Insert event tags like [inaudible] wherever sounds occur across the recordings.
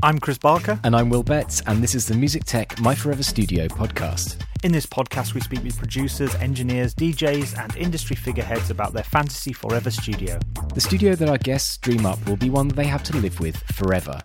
I'm Chris Barker. And I'm Will Betts, and this is the Music Tech My Forever Studio podcast. In this podcast, we speak with producers, engineers, DJs, and industry figureheads about their fantasy forever studio. The studio that our guests dream up will be one that they have to live with forever.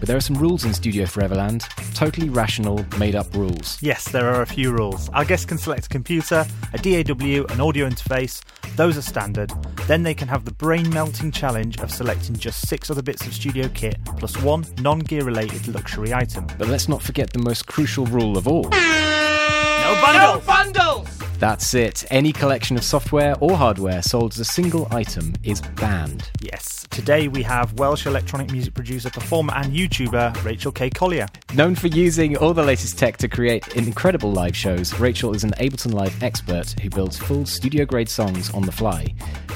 But there are some rules in Studio Foreverland, totally rational, made up rules. Yes, there are a few rules. Our guests can select a computer, a DAW, an audio interface. Those are standard. Then they can have the brain melting challenge of selecting just six other bits of studio kit plus one non gear related luxury item. But let's not forget the most crucial rule of all. No bundles! No bundles! That's it. Any collection of software or hardware sold as a single item is banned. Yes. Today we have Welsh electronic music producer, performer, and YouTuber Rachel K. Collier. Known for using all the latest tech to create incredible live shows, Rachel is an Ableton Live expert who builds full studio grade songs on the fly.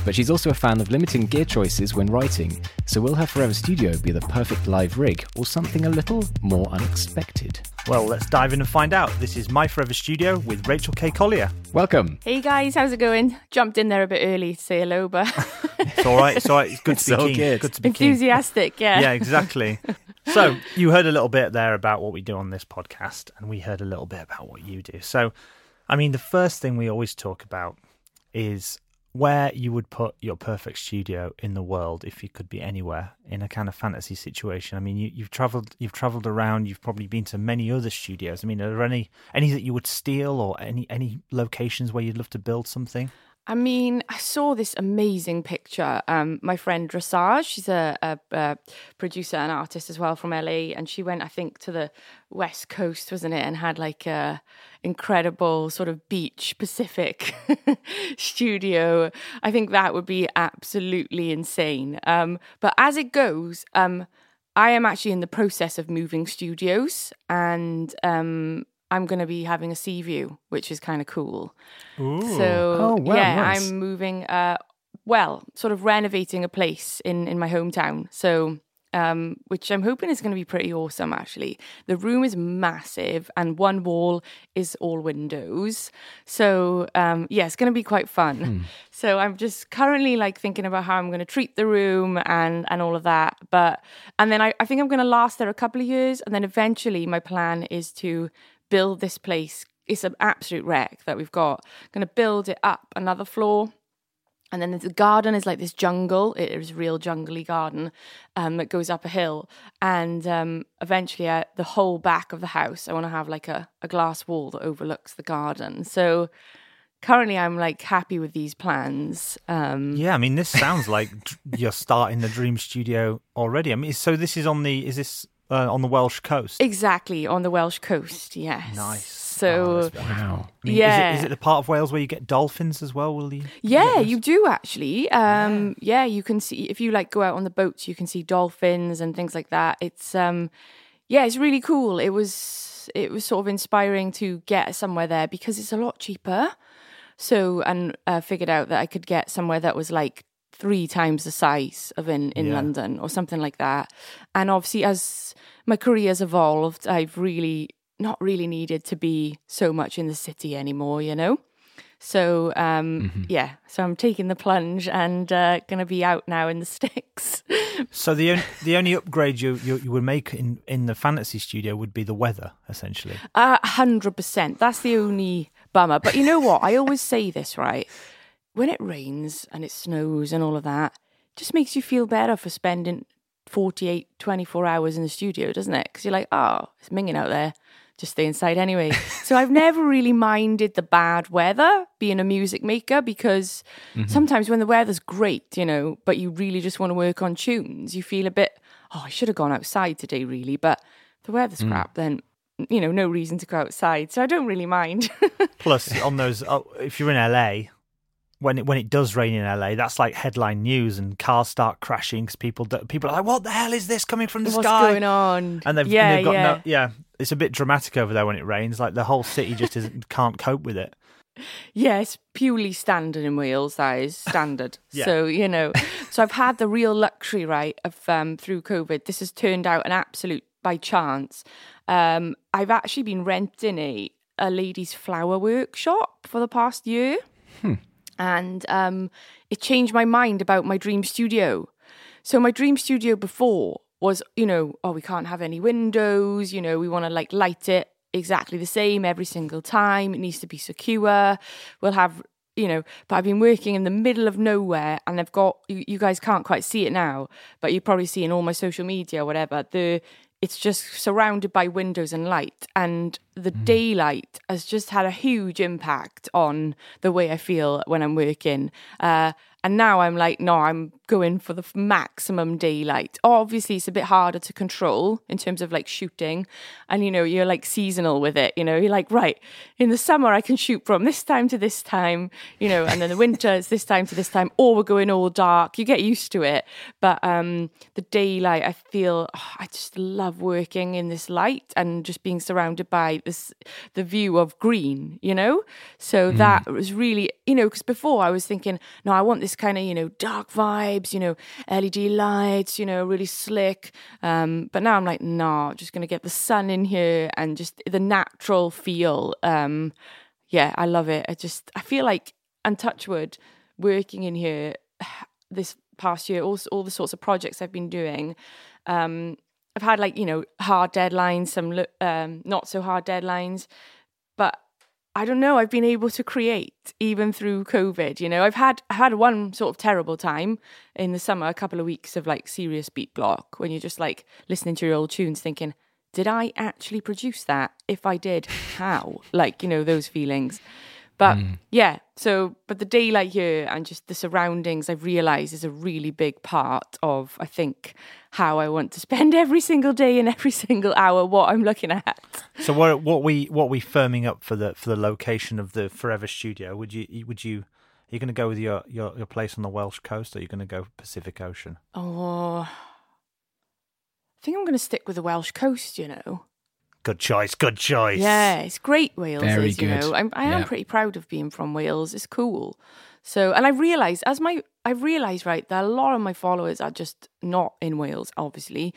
But she's also a fan of limiting gear choices when writing, so will her Forever Studio be the perfect live rig or something a little more unexpected? Well, let's dive in and find out. This is My Forever Studio with Rachel K. Collier. Welcome. Hey guys, how's it going? Jumped in there a bit early to say hello, but It's all right. It's all right. It's good It's [laughs] to be all Oh, keen. good. to be keen. enthusiastic, yeah. Yeah, exactly. so you heard a little bit there about what we do on this podcast, and we heard a little bit about what you do. So, I mean, the first thing we always talk about is where you would put your perfect studio in the world if you could be anywhere in a kind of fantasy situation. I mean, you, you've traveled, you've traveled around. You've probably been to many other studios. I mean, are there any any that you would steal, or any any locations where you'd love to build something? I mean, I saw this amazing picture. Um, my friend Dressage, she's a, a, a producer and artist as well from LA, and she went, I think, to the west coast, wasn't it, and had like a incredible sort of beach Pacific [laughs] studio. I think that would be absolutely insane. Um, but as it goes, um, I am actually in the process of moving studios, and um, I'm going to be having a sea view, which is kind of cool. So Oh, wow, yeah, nice. I'm moving. Uh, well, sort of renovating a place in in my hometown. So. Um, which I'm hoping is going to be pretty awesome. Actually, the room is massive, and one wall is all windows. So um, yeah, it's going to be quite fun. Hmm. [laughs] So I'm just currently like thinking about how I'm going to treat the room and and all of that. But and then I, I think I'm going to last there a couple of years, and then eventually my plan is to build this place. It's an absolute wreck that we've got. going to build it up another floor. And then the garden is like this jungle. It is real jungly garden um, that goes up a hill. And um, eventually, uh, the whole back of the house, I want to have like a, a glass wall that overlooks the garden. So currently, I'm like happy with these plans. Um, Yeah, I mean, this sounds like [laughs] you're starting the dream studio already. I mean, so this is on the is this uh, on the Welsh coast? Exactly, on the Welsh coast, yes. Nice. So, Oh, Wow. I mean, yeah. Is it, is it the part of Wales where you get dolphins as well? Will you? Yeah, you do actually. Um, yeah. you can see if you like go out on the boats, you can see dolphins and things like that. It's um, yeah, it's really cool. It was it was sort of inspiring to get somewhere there because it's a lot cheaper. So and uh, figured out that I could get somewhere that was like three times the size of in in Yeah. London or something like that. And obviously, as my career's evolved, I've really not really needed to be so much in the city anymore. You know. So um, yeah, so I'm taking the plunge and uh, going to be out now in the [laughs] sticks. So the only, the only upgrade you, you you would make in in the fantasy studio would be the weather, essentially. A hundred percent. That's the only bummer. But you know what? I always say this, right? When it rains and it snows and all of that, it just makes you feel better for spending 48, 24 hours in the studio, doesn't it? Because you're like, oh, it's minging out there. Just stay inside anyway. [laughs] so I've never really minded the bad weather being a music maker because mm-hmm. sometimes when the weather's great, you know, but you really just want to work on tunes, you feel a bit, oh, I should have gone outside today, really. But the weather's mm. crap, then you know, no reason to go outside. So I don't really mind. [laughs] Plus, on those, oh, if you're in LA, when it when it does rain in LA, that's like headline news, and cars start crashing because people do, people are like, "What the hell is this coming from the What's sky?" What's going on? And they've, yeah, they've got yeah. no, yeah. It's a bit dramatic over there when it rains. Like the whole city just isn't, [laughs] can't cope with it. Yeah, it's purely standard in Wales. That is standard. [laughs] Yeah. So you know, so I've had the real luxury, right, of um, through COVID. This has turned out an absolute by chance. Um, I've actually been renting a a ladies' flower workshop for the past year, and um, it changed my mind about my dream studio. So my dream studio before was, you know, oh, we can't have any windows, you know, we want to like light it exactly the same every single time. It needs to be secure. We'll have you know, but I've been working in the middle of nowhere and I've got you, you guys can't quite see it now, but you're probably see in all my social media whatever, the it's just surrounded by windows and light and the mm. daylight has just had a huge impact on the way I feel when I'm working. Uh, and now I'm like, no, I'm going for the maximum daylight. Obviously, it's a bit harder to control in terms of like shooting. And, you know, you're like seasonal with it. You know, you're like, right, in the summer, I can shoot from this time to this time, you know, and then the winter, it's this time to this time, or we're going all dark. You get used to it. But um, the daylight, I feel, oh, I just love working in this light and just being surrounded by this, the view of green, you know? So mm. that was really, you know, because before I was thinking, no, I want this kind of, you know, dark vibes, you know, LED lights, you know, really slick. Um, but now I'm like, no, just to get the sun in here and just the natural feel. Um, yeah, I love it. I just, I feel like, and touchwood, working in here [sighs] this past year, all, all the sorts of projects I've been doing, um, I've had like, you know, hard deadlines, some um, not so hard deadlines, but I don't know, I've been able to create even through COVID. You know, I've had I had one sort of terrible time in the summer, a couple of weeks of like serious beat block when you're just like listening to your old tunes thinking, did I actually produce that? If I did, how? Like, you know, those feelings. But mm. yeah, so but the daylight here and just the surroundings I've realized is a really big part of I think how I want to spend [laughs] every single day and every single hour what I'm looking at. So what what we what we firming up for the for the location of the Forever Studio? Would you would you are you going to go with your, your, your place on the Welsh coast or are you going to go Pacific Ocean? Oh, I think I'm going to stick with the Welsh coast, you know. Good choice. Good choice. Yeah, it's great Wales. Very is, good. You know, I'm, I am yeah. pretty proud of being from Wales. It's cool. So, and I realised as my I've realised right that a lot of my followers are just not in Wales, obviously,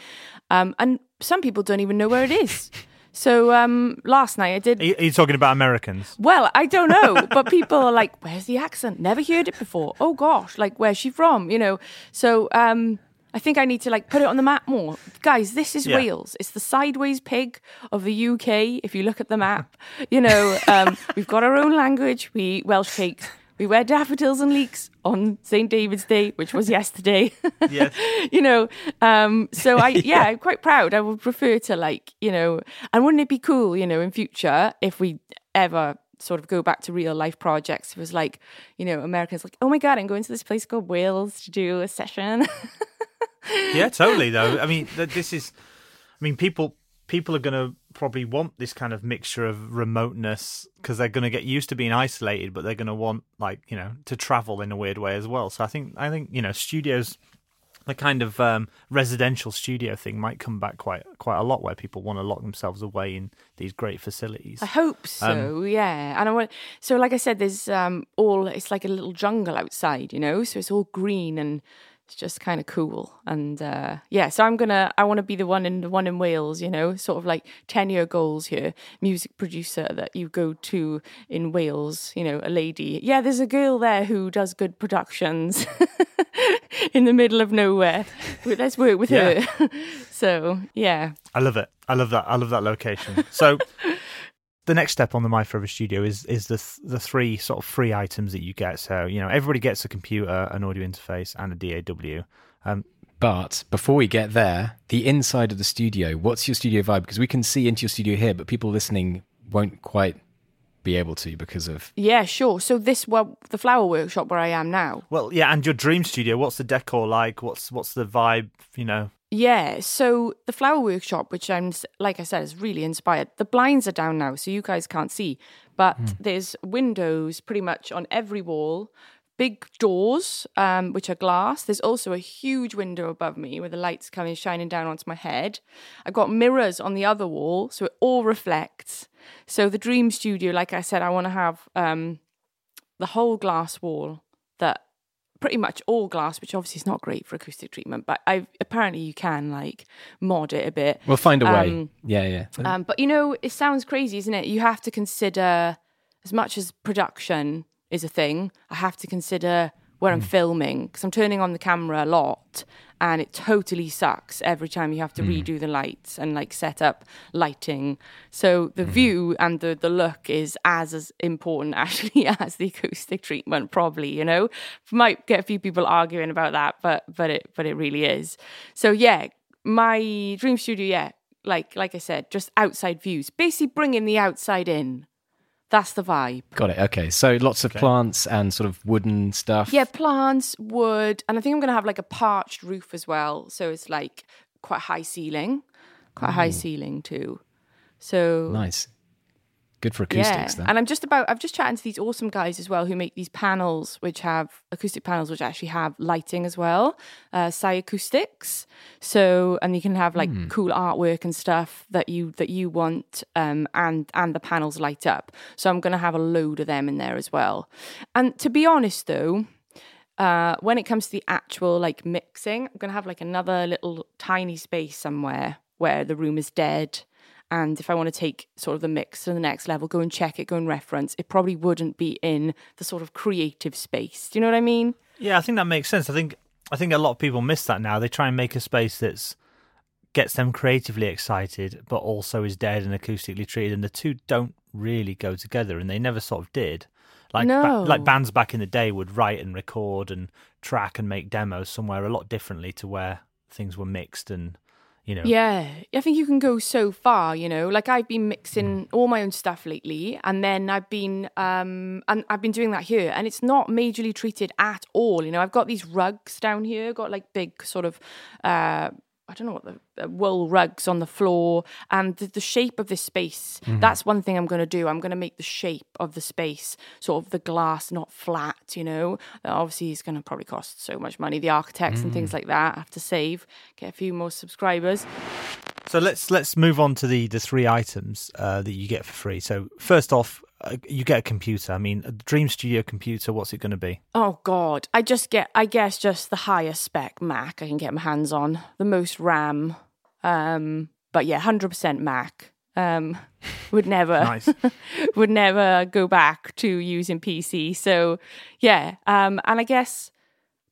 um, and some people don't even know where it is. [laughs] So um, last night I did. Are you, are you, talking about Americans? Well, I don't know, [laughs] but people are like, "Where's the accent? Never heard it before." Oh gosh, like where's she from? You know. So um, I think I need to like put it on the map more. Guys, this is yeah. Wales. It's the sideways pig of the UK. If you look at the map, [laughs] you know, um, we've got our own language. We eat Welsh cakes. We wear daffodils and leeks on St. David's Day, which was yesterday. [laughs] yes. you know, um, so I, [laughs] yeah, yeah, I'm quite proud. I would prefer to like, you know, and wouldn't it be cool, you know, in future if we ever sort of go back to real life projects. It was like, you know, Americans like, oh my God, I'm going to this place called Wales to do a session. Yeah, totally. Though I mean, this is, I mean, people people are going to probably want this kind of mixture of remoteness because they're going to get used to being isolated, but they're going to want like you know to travel in a weird way as well. So I think I think you know studios. The kind of um, residential studio thing might come back quite quite a lot, where people want to lock themselves away in these great facilities. I hope so, um, yeah. And I want so, like I said, there's um, all it's like a little jungle outside, you know. So it's all green and it's just kind of cool. And uh, yeah so i'm gonna i want to be the one in the one in wales you know sort of like 10 year goals here music producer that you go to in wales you know a lady. Yeah there's a girl there who does good productions [laughs] in the middle of nowhere. Let's work with yeah. her. [laughs] So yeah. I love it. I love that i love that location. So [laughs] the next step on the My Forever Studio is is the th- the three sort of free items that you get. So you know everybody gets a computer, an audio interface, and a DAW. Um, but before we get there, the inside of the studio. What's your studio vibe? Because we can see into your studio here, but people listening won't quite be able to because of yeah sure so this well the flower workshop where i am now well yeah and your dream studio what's the decor like what's what's the vibe you know yeah, so the flower workshop, which I'm like I said, is really inspired. The blinds are down now, so you guys can't see, but mm. there's windows pretty much on every wall. Big doors, um, which are glass. There's also a huge window above me where the light's coming shining down onto my head. I've got mirrors on the other wall, so it all reflects. So the dream studio, like I said, I want to have um, the whole glass wall that pretty much all glass, which obviously is not great for acoustic treatment, but I apparently you can like mod it a bit. We'll find a um, way. Yeah, yeah. Um, but you know, it sounds crazy, isn't it? You have to consider as much as production is a thing. I have to consider where I'm mm. filming because I'm turning on the camera a lot and it totally sucks every time you have to mm. redo the lights and like set up lighting. So the mm-hmm. view and the, the look is as as important [laughs] actually as the acoustic treatment probably, you know. Might get a few people arguing about that, but but it but it really is. So yeah, my dream studio, yeah, like like I said, just outside views. Basically bringing the outside in. That's the vibe. Got it. Okay. So lots of plants and sort of wooden stuff. Yeah, plants, wood, and I think I'm going to have like a parched roof as well. So it's like quite high ceiling, quite high mm. ceiling too. So Nice. Good for acoustics yeah, then. and I'm just about. I've just chatting to these awesome guys as well who make these panels, which have acoustic panels, which actually have lighting as well, uh, Psy Acoustics. So, and you can have like Hmm. cool artwork and stuff that you that you want, um, and and the panels light up. So I'm going to have a load of them in there as well. And to be honest, though, uh, when it comes to the actual like mixing, I'm gonna have like another little tiny space somewhere where the room is dead. And if I want to take sort of the mix to the next level, go and check it, go and reference, it probably wouldn't be in the sort of creative space. Do you know what I mean? Yeah, I think that makes sense. I think I think a lot of people miss that now. They try and make a space that's gets them creatively excited, but also is dead and acoustically treated, and the two don't really go together, and they never sort of did. Like ba- No. like bands back in the day would write and record and track and make demos somewhere a lot differently to where things were mixed and you know Yeah, I think you can go so far, you know. Like I've been mixing all my own stuff lately, and then I've been um and I've been doing that here, and it's not majorly treated at all. You know, I've got these rugs down here, got like big sort of uh I don't know what the uh, wool rugs on the floor, and the, the shape of this space. That's one thing I'm going to do. I'm going to make the shape of the space sort of the glass not flat. You know, That obviously it's going to probably cost so much money. The architects and things like that I have to save, get a few more subscribers. So let's let's move on to the the three items uh, that you get for free. So first off, you get a computer. I mean, a Dream Studio computer. What's it going to be? Oh God, I just get, I guess, just the highest spec Mac I can get my hands on, the most RAM. Um, but yeah, hundred percent Mac. Um, [laughs] would never, Nice. [laughs] would never go back to using PC. So yeah, um, and I guess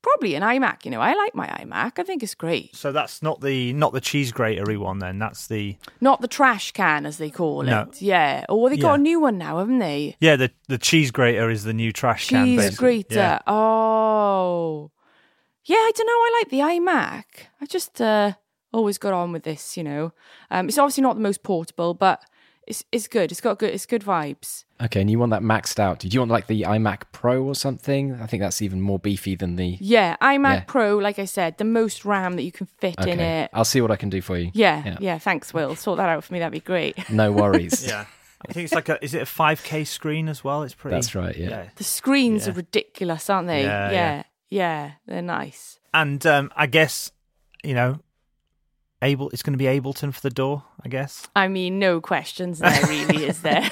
probably an iMac. You know, I like my iMac. I think it's great. So that's not the not the cheese gratery one. Then that's the Not the trash can as they call it. No. Yeah. Or they got Yeah. a new one now, haven't they? yeah the the cheese grater is the new trash can. Cheese grater. Yeah. Oh. Yeah, I don't know. I like the iMac. I just uh, always got on with this, you know. Um, it's obviously not the most portable, but it's it's good. It's got good. It's good vibes. Okay, and you want that maxed out. Did you want like the iMac Pro or something? I think that's even more beefy than the. Yeah, iMac Yeah. Pro. Like I said, the most RAM that you can fit in Okay, it. I'll see what I can do for you. Yeah, Yeah. yeah, Thanks, Will. Sort that out for me. That'd be great. No worries. [laughs] Yeah. I think it's like a is it a 5K screen as well? It's pretty. That's right, yeah. The screens Yeah. are ridiculous, aren't they? Yeah, yeah, yeah. yeah, they're nice. And um, I guess you know, able it's going to be Ableton for the DAW. I guess. I mean, no questions there, really, is there?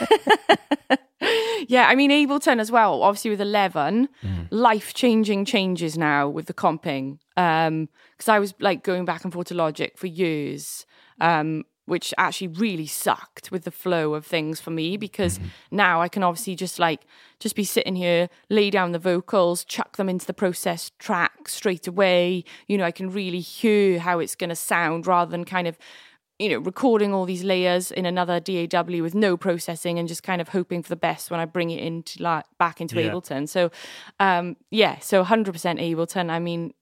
[laughs] yeah, I mean, Ableton as well, obviously with 11, life changing changes now with the comping. Because I was like going back and forth to Logic for years, um, which actually really sucked with the flow of things for me because now I can obviously just like just be sitting here, lay down the vocals, chuck them into the process track straight away. You know, I can really hear how it's going to sound rather than kind of you know, recording all these layers in another DAW with no processing and just kind of hoping for the best when I bring it into like back into Yeah. Ableton. So, um, yeah, so 100% Ableton. I mean,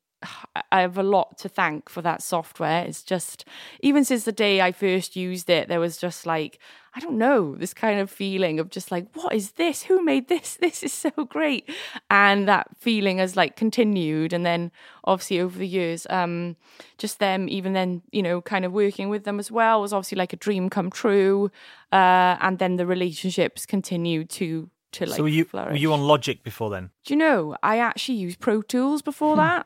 I have a lot to thank for that software. It's just, even since the day I first used it, there was just like, I don't know, this kind of feeling of just like, what is this? Who made this? [laughs] This is so great. And that feeling has like continued. And then obviously over the years, um, just them, even then, you know, kind of working with them as well was obviously like a dream come true. Uh, and then the relationships continued to, to like so were you flourish. were you on Logic before then? Do you know, I actually used Pro Tools before that.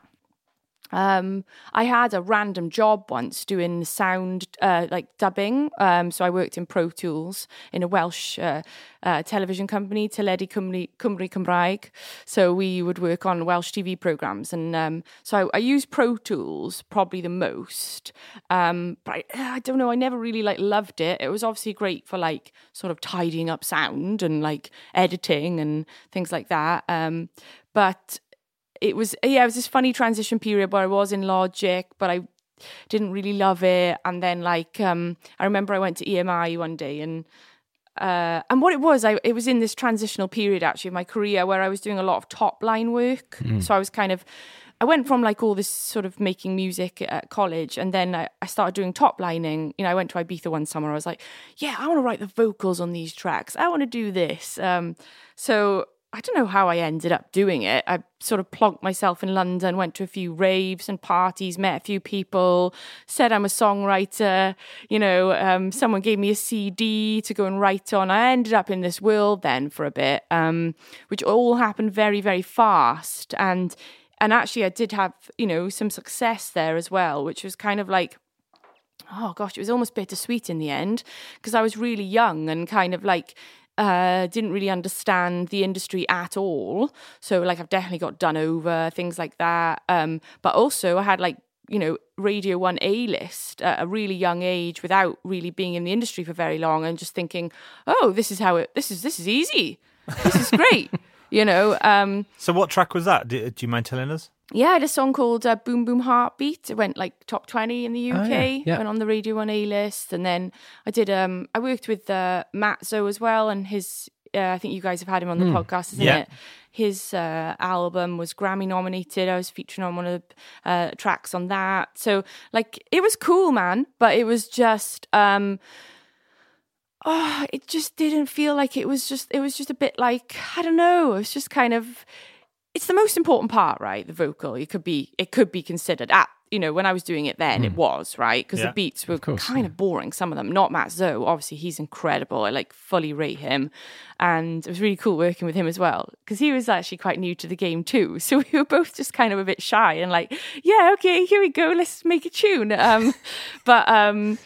Um, I had a random job once doing sound, uh, like dubbing. Um, so I worked in Pro Tools in a Welsh uh, uh, television company, Teledu Cymru, Cymru Cymraeg. So we would work on Welsh TV programs, and um, so I, I used Pro Tools probably the most. Um, but I, I don't know, I never really like loved it. It was obviously great for like sort of tidying up sound and like editing and things like that. Um, but it was yeah, it was this funny transition period where I was in Logic, but I didn't really love it. And then like um, I remember I went to EMI one day and uh, and what it was, I it was in this transitional period actually of my career where I was doing a lot of top line work. So I was kind of I went from like all this sort of making music at college, and then I, I started doing top lining. You know, I went to Ibiza one summer. I was like, yeah, I want to write the vocals on these tracks. I want to do this. Um, so I don't know how I ended up doing it. I sort of plonked myself in London, went to a few raves and parties, met a few people, said I'm a songwriter. You know, um, someone gave me a CD to go and write on. I ended up in this world then for a bit, um, which all happened very, very fast. And and actually, I did have you know some success there as well, which was kind of like oh gosh, it was almost bittersweet in the end because I was really young and kind of like uh, didn't really understand the industry at all. So like I've definitely got done over things like that. Um, but also I had like you know Radio One A list at a really young age without really being in the industry for very long and just thinking, oh, this is how it. This is this is easy. This is great. [laughs] you know. Um, So, what track was that? Do, do you mind telling us? Yeah, I had a song called uh, Boom Boom Heartbeat. It went like top 20 in the UK, Oh, yeah, yeah. went on the Radio 1 A list. And then I did, um, I worked with uh, Mat Zo as well. And his, uh, I think you guys have had him on the podcast, isn't Yeah. it? His uh, album was Grammy nominated. I was featuring on one of the uh, tracks on that. So, like, it was cool, man. But it was just, um, oh, it just didn't feel like it was just, it was just a bit like, I don't know. It was just kind of, it's the most important part, right? The vocal. It could be it could be considered at you know when I was doing it then it was right because Yeah. the beats were course, kind of boring. Some of them, not Mat Zo. Obviously, he's incredible. I like fully rate him, and it was really cool working with him as well because he was actually quite new to the game too. [laughs] So we were both just kind of a bit shy and like, yeah, okay, here we go, let's make a tune. Um, [laughs] but um,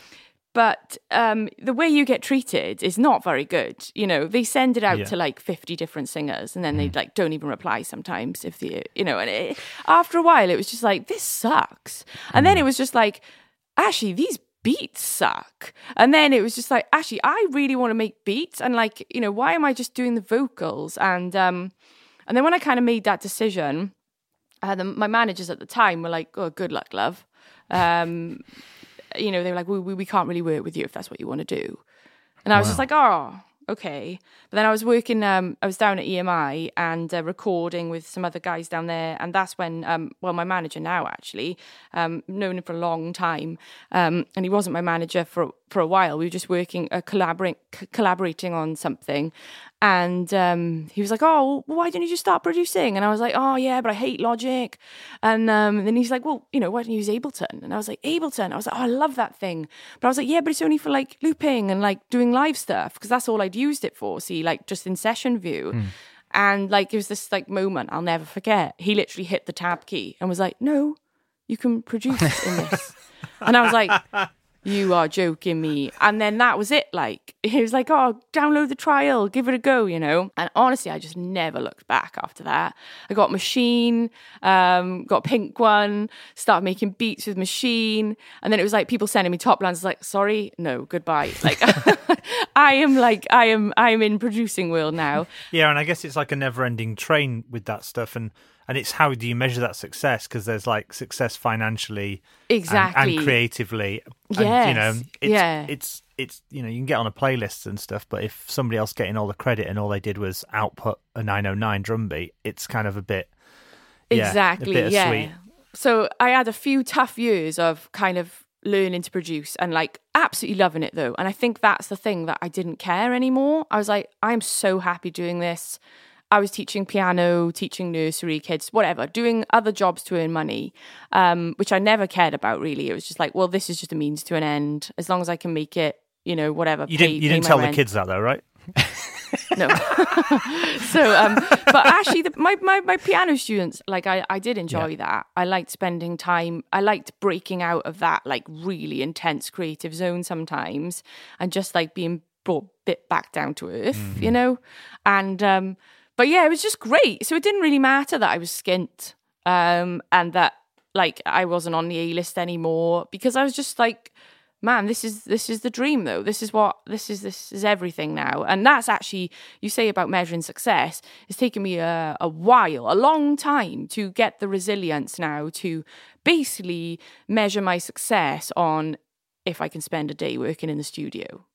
but um, the way you get treated is not very good. You know, they send it out Yeah. to like 50 different singers and then they like don't even reply sometimes if the, you know, and it, after a while it was just like, this sucks. And then it was just like, actually, these beats suck. And then it was just like, actually, I really want to make beats. And like, you know, why am I just doing the vocals? And, um, and then when I kind of made that decision, uh, the, my managers at the time were like, "Oh, good luck, love." Um, you know, they were like, we, we, we can't really work with you if that's what you want to do. And I was just like, oh, okay. But then I was working, um, I was down at EMI and uh, recording with some other guys down there. And that's when, um, well, my manager now actually, um, known him for a long time. Um, and he wasn't my manager for, for a while. We were just working, uh, collaborating, c- collaborating on something. And um, he was like, "Oh, well, why don't you just start producing?" And I was like, "Oh, yeah, but I hate Logic." And um, then he's like, "Well, you know, why don't you use Ableton?" And I was like, "Ableton." I was like, "Oh, I love that thing," but I was like, "Yeah, but it's only for like looping and like doing live stuff because that's all I'd used it for. See, like just in session view." And like it was this like moment I'll never forget. He literally hit the tab key and was like, "No, you can produce in this." [laughs] and I was like, you are joking me. And then that was it. Like, [laughs] he was like, oh, download the trial, give it a go, you know? And honestly, I just never looked back after that. I got Maschine, um, got Pink One, started making beats with Maschine. And then it was like people sending me top lines, like, sorry, no, goodbye. [laughs] Like, [laughs] I am like, I am, I am in producing world now. Yeah, and I guess it's like a never-ending train with that stuff, and and it's how do you measure that success? Because there's like success financially, and- Exactly. and, creatively. yeah you know, it's, yeah. it's it's you know you can get on a playlist and stuff, but if somebody else getting all the credit and all they did was output a 909 drum beat, it's kind of a bit yeah, exactly a bit yeah so i had a few tough years of kind of learning to produce and like absolutely loving it though and i think that's the thing that i didn't care anymore i was like i'm so happy doing this i was teaching piano teaching nursery kids whatever doing other jobs to earn money um, which i never cared about really it was just like well this is just a means to an end as long as i can make it you know whatever You pay- didn't you didn't tell the kids that though, right? no. [laughs] so, um, but actually, the, my, my my piano students, like I, I did enjoy that. I liked spending time. I liked breaking out of that like really intense creative zone sometimes, and just like being brought bit back down to earth, you know. And um, but yeah, it was just great. So it didn't really matter that I was skint, um, and that like I wasn't on the A list anymore because I was just like man, this is this is the dream though. This is what this is this is everything now. And that's actually you say about measuring success. It's taken me a, a while, a long time to get the resilience now to basically measure my success on if I can spend a day working in the studio.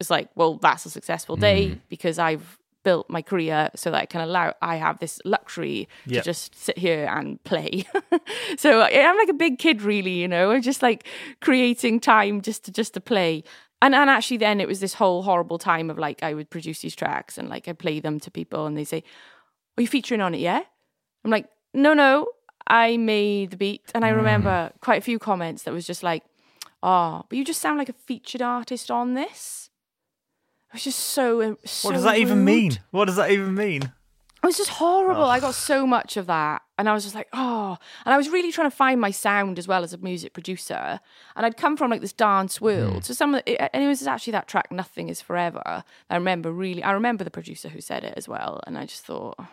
It's like, well, that's a successful day because I've built my career so that I can allow I have this luxury Yeah. to just sit here and play. [laughs] so I'm like a big kid really, you know. I'm just like creating time just to just to play. And and actually then it was this whole horrible time of like I would produce these tracks and like I play them to people and they say, Are you featuring on it yet? I'm like, No, no, I made the beat. And I mm. remember quite a few comments that was just like, Oh, but you just sound like a featured artist on this. It was just so, uh, so What does that even rude. mean? What does that even mean? It was just horrible. I got so much of that. And I was just like, oh. And I was really trying to find my sound as well as a music producer. And I'd come from like this dance hmm. world. So some of it, and it was actually that track, Nothing is Forever. I remember really, I remember the producer who said it as well. And I just thought, oh,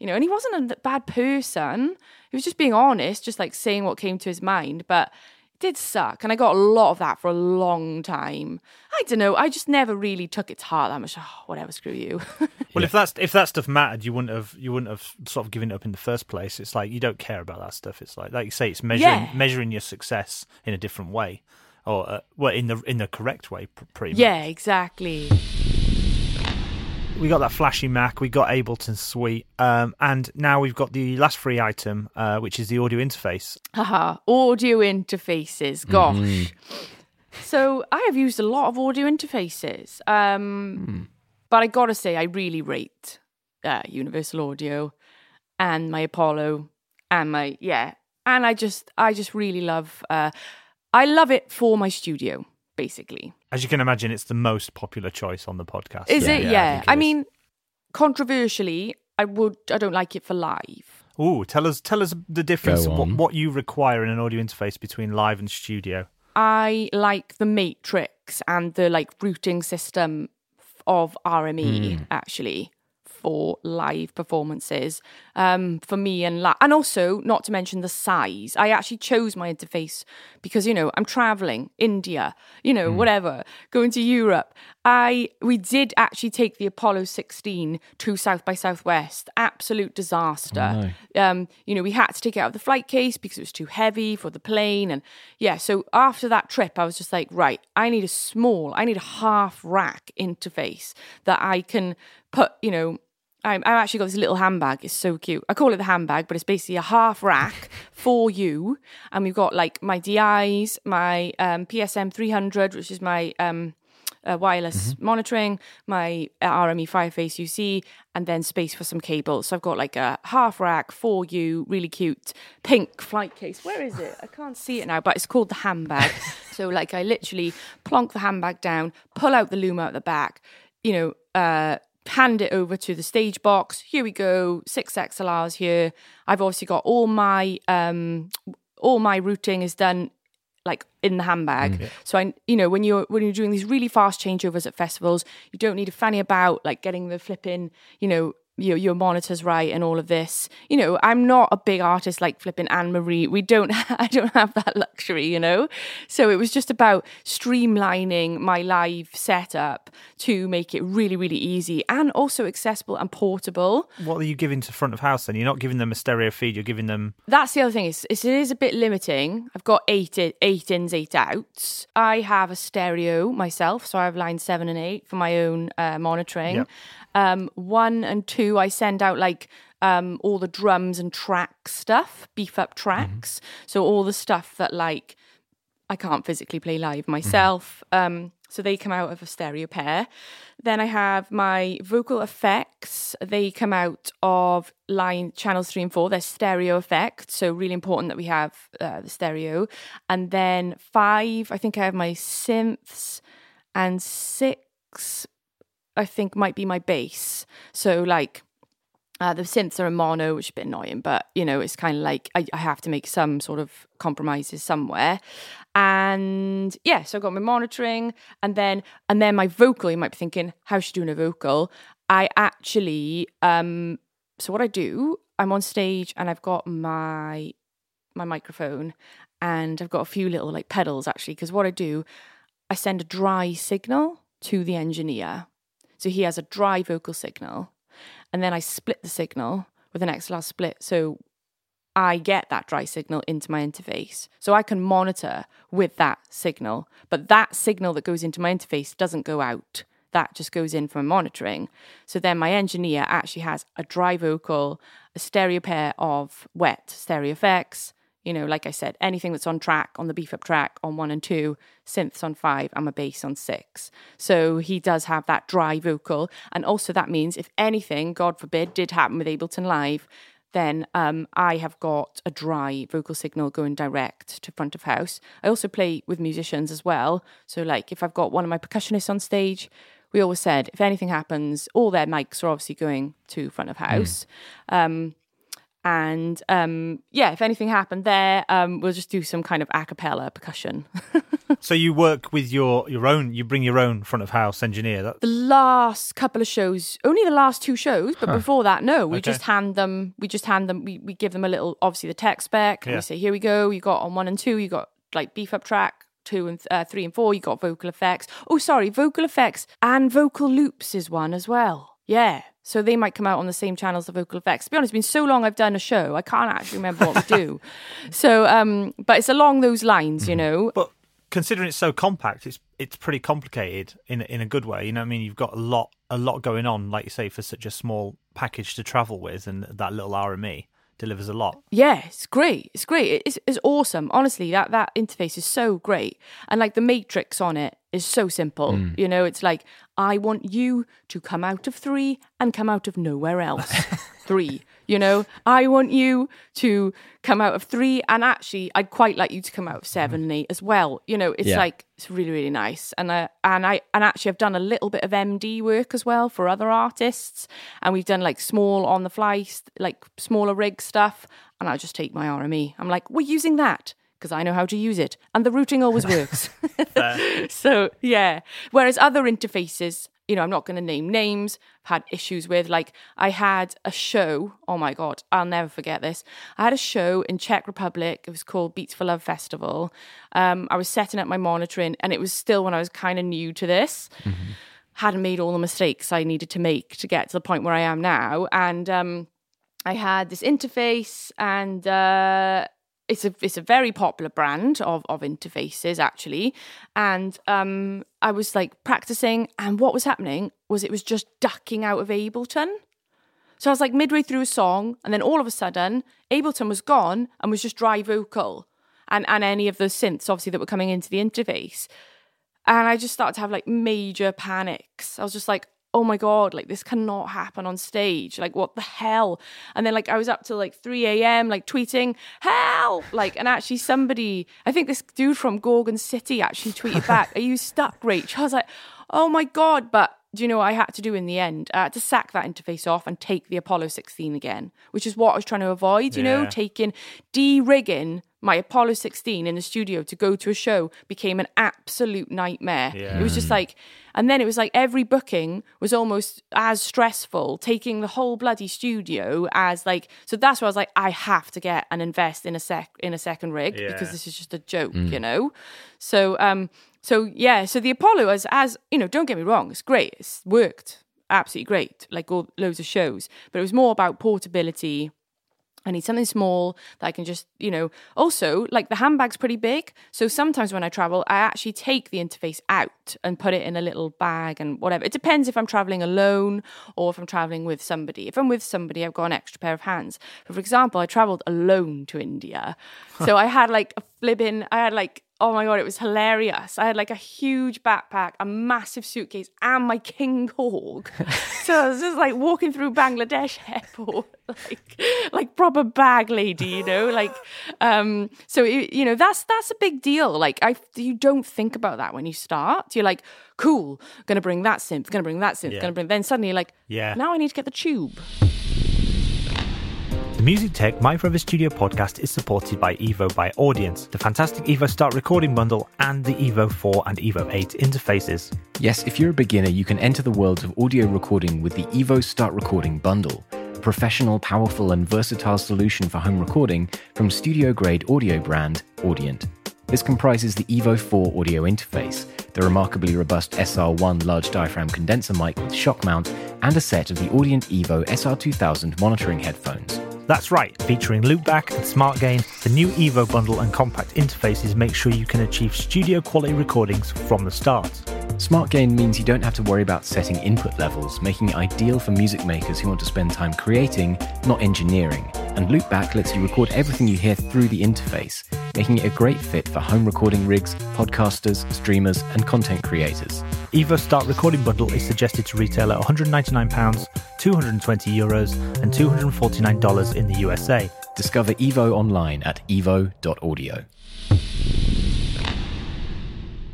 you know, and he wasn't a bad person. He was just being honest, just like saying what came to his mind. But did suck. And I got a lot of that for a long time. I don't know. I just never really took it to heart that much. Oh, whatever, screw you. [laughs] Well, if that's if that stuff mattered, you wouldn't have you wouldn't have sort of given it up in the first place. It's like you don't care about that stuff. It's like like you say, it's measuring Yeah. measuring your success in a different way, or uh, well, in the in the correct way, pretty much. yeah, exactly. We got that flashy Mac, we got Ableton Suite, um, and now we've got the last free item, uh, which is the audio interface. Haha, audio interfaces. Gosh. So I have used a lot of audio interfaces. Um, But I gotta say, I really rate uh, Universal Audio and my Apollo and my, yeah. And I just, I just really love, uh, I love it for my studio, basically. As you can imagine, it's the most popular choice on the podcast. Is Yeah, it? yeah, I Yeah. think it I is. mean, controversially, I would, I don't like it for live. Ooh, tell us tell us the difference of what, what you require in an audio interface between live and studio. I like the matrix and the like routing system of RME hmm. actually for live performances. Um, for me and la- and also not to mention the size. I actually chose my interface because you know I'm traveling India, you know whatever, going to Europe. I we did actually take the Apollo 16 to South by Southwest. Absolute disaster. Um, you know, we had to take it out of the flight case because it was too heavy for the plane. And yeah, so after that trip, I was just like, right, I need a small, I need a half rack interface that I can put, you know, I've actually got this little handbag. It's so cute. I call it the handbag, but it's basically a half rack for you. And we've got like my DIs, my um, PSM 300, which is my um, uh, wireless monitoring, my uh, RME Fireface UC, and then space for some cables. So I've got like a half rack for you, really cute pink flight case. Where is it? I can't see it now, but it's called the handbag. [laughs] so like I literally plonk the handbag down, pull out the Luma at the back, you know, uh, hand it over to the stage box. Here we go, six XLRs here. I've obviously got all my um, all my routing is done like in the handbag. So I, you know, when you're when you're doing these really fast changeovers at festivals, you don't need to fanny about like getting the flipping, you know, your your monitors right and all of this. You know, I'm not a big artist like flipping Anne Marie. We don't, [laughs] I don't have that luxury, you know. So it was just about streamlining my live setup to make it really, really easy and also accessible and portable. What are you giving to front of house then? You're not giving them a stereo feed, you're giving them That's the other thing. Is, it is a bit limiting. I've got eight eight ins, eight outs. I have a stereo myself, so I have line seven and eight for my own uh, monitoring. Yep. Um, one and two, I send out like um, all the drums and track stuff, beef up tracks. So all the stuff that like I can't physically play live myself. Um, so they come out of a stereo pair. Then I have my vocal effects. They come out of line channels three and four. They're stereo effects. So really important that we have uh, the stereo. And then five, I think I have my synths. And six, I think might be my bass. So like uh, the synths are a mono, which is a bit annoying, but you know, it's kind of like I, I have to make some sort of compromises somewhere. And yeah, so I've got my monitoring and then and then my vocal, you might be thinking, how's she doing a vocal? I actually um so what I do, I'm on stage and I've got my my microphone and I've got a few little like pedals actually. Because what I do, I send a dry signal to the engineer, so he has a dry vocal signal, and then I split the signal with an XLR split. So I get that dry signal into my interface. So I can monitor with that signal. But that signal that goes into my interface doesn't go out. That just goes in from monitoring. So then my engineer actually has a dry vocal, a stereo pair of wet stereo effects. You know, like I said, anything that's on track, on the beef up track, on one and two, synths on five, and a bass on six. So he does have that dry vocal. And also that means if anything, God forbid, did happen with Ableton Live, then um, I have got a dry vocal signal going direct to front of house. I also play with musicians as well. So, like, if I've got one of my percussionists on stage, we always said if anything happens, all their mics are obviously going to front of house. Mm. Um, and um, yeah, if anything happened there, um, we'll just do some kind of a cappella percussion. [laughs] so you work with your your own, you bring your own front of house engineer. That... The last couple of shows, only the last two shows, but huh. before that, no, we okay. just hand them. We just hand them. We, we give them a little, obviously the tech spec. And yeah. We say, here we go. You got on one and two. You got like beef up track two and uh, three and four. You got vocal effects. Oh, sorry, vocal effects and vocal loops is one as well. Yeah. So they might come out on the same channels of vocal effects. To be honest, it's been so long I've done a show, I can't actually remember what we do. [laughs] So, um, but it's along those lines, you mm-hmm. know. But considering it's so compact, it's it's pretty complicated in in a good way. You know, I mean, you've got a lot a lot going on, like you say, for such a small package to travel with, and that little RME delivers a lot. Yeah, it's great. It's great. It's, it's awesome. Honestly, that that interface is so great, and like the matrix on it is so simple. Mm. You know, it's like I want you to come out of three and come out of nowhere else. [laughs] three. You know, I want you to come out of three, and actually, I'd quite like you to come out of seven and eight as well. You know, it's yeah. like it's really really nice, and I and I and actually, I've done a little bit of MD work as well for other artists, and we've done like small on the fly, like smaller rig stuff, and I just take my RME. I'm like, we're using that because I know how to use it, and the routing always works. [laughs] [laughs] so yeah. Whereas other interfaces, you know, I'm not going to name names, I've had issues with. Like, I had a show, oh my God, I'll never forget this. I had a show in Czech Republic. It was called Beats for Love Festival. Um, I was setting up my monitoring, and it was still when I was kind of new to this. Mm-hmm. Hadn't made all the mistakes I needed to make to get to the point where I am now. And um, I had this interface, and uh, it's a it's a very popular brand of of interfaces actually. And um i was like practicing and what was happening was it was just ducking out of ableton. So i was like midway through a song and then all of a sudden ableton was gone and was just dry vocal. And and any of the synths obviously that were coming into the interface. And i just started to have like major panics. I was just like oh my god like this cannot happen on stage. Like what the hell? And then like i was up till like 3 a.m like tweeting help! Like and actually somebody i think this dude from gorgon city actually tweeted back are you stuck rach? I was like oh my god. But do you know what I had to do in the end? I had to sack that interface off and take the Apollo 16 again, which is what I was trying to avoid, you yeah. know, taking, de rigging my Apollo 16 in the studio to go to a show became an absolute nightmare. Yeah. It was just like, and then it was like every booking was almost as stressful, taking the whole bloody studio as like, so that's why I was like, I have to get and invest in a sec in a second rig yeah. because this is just a joke, mm. you know. So, um, so yeah, so the Apollo as as you know, don't get me wrong, it's great, it's worked absolutely great, like all loads of shows, but it was more about portability I need something small that I can just, you know. Also, like the handbag's pretty big. So sometimes when I travel, I actually take the interface out and put it in a little bag and whatever. It depends if I'm traveling alone or if I'm traveling with somebody. If I'm with somebody, I've got an extra pair of hands. But for example, I traveled alone to India. [laughs] So I had like a flipping, I had like oh my god, it was hilarious. I had like a huge backpack, a massive suitcase, and my king hawk. [laughs] so I was just like walking through Bangladesh airport, [laughs] like like proper bag lady, you know. Like, um, so it, you know that's that's a big deal. Like, I you don't think about that when you start. You're like, cool, gonna bring that synth, gonna bring that synth, yeah. gonna bring. Then suddenly, you're like, yeah, now I need to get the tube. The Music Tech My Forever Studio podcast is supported by Evo by Audient, the fantastic Evo Start recording bundle, and the Evo 4 and Evo 8 interfaces. Yes, if you're a beginner, you can enter the world of audio recording with the Evo Start recording bundle. a professional, powerful, and versatile solution for home recording from studio grade audio brand Audient. This comprises the Evo 4 audio interface, the remarkably robust SR1 large diaphragm condenser mic with shock mount, and a set of the Audient Evo SR2000 monitoring headphones. That's right, featuring loopback and smart gain, the new Evo bundle and compact interfaces make sure you can achieve studio quality recordings from the start. Smart gain means you don't have to worry about setting input levels, making it ideal for music makers who want to spend time creating, not engineering. And Loopback lets you record everything you hear through the interface, making it a great fit for home recording rigs, podcasters, streamers, and content creators. Evo Start Recording Bundle is suggested to retail at £199, 220 euros, and $249 in the USA. Discover Evo online at evo.audio.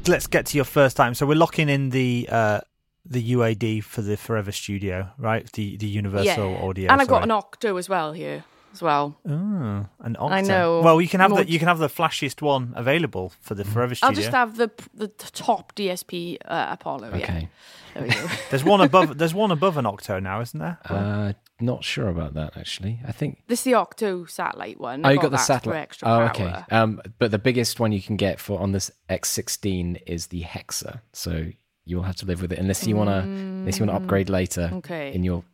Let's get to your first time. So we're locking in the uh, the UAD for the Forever Studio, right? The the Universal yeah. Audio. and I've got an octo as well here as well. Oh, an Octo. I know. Well, you can have More- the you can have the flashiest one available for the Forever Studio. I'll just have the the top DSP uh, Apollo. Okay. Yeah, there we go. [laughs] There's one above. There's one above an Octo now, isn't there? Uh, not sure about that actually. I think. this is the octo satellite one. Oh, I you got the satellite. extra Oh, power. okay. Um, but the biggest one you can get for on this X16 is the Hexa. So you'll have to live with it unless you wanna unless you wanna upgrade later Mm, okay. in your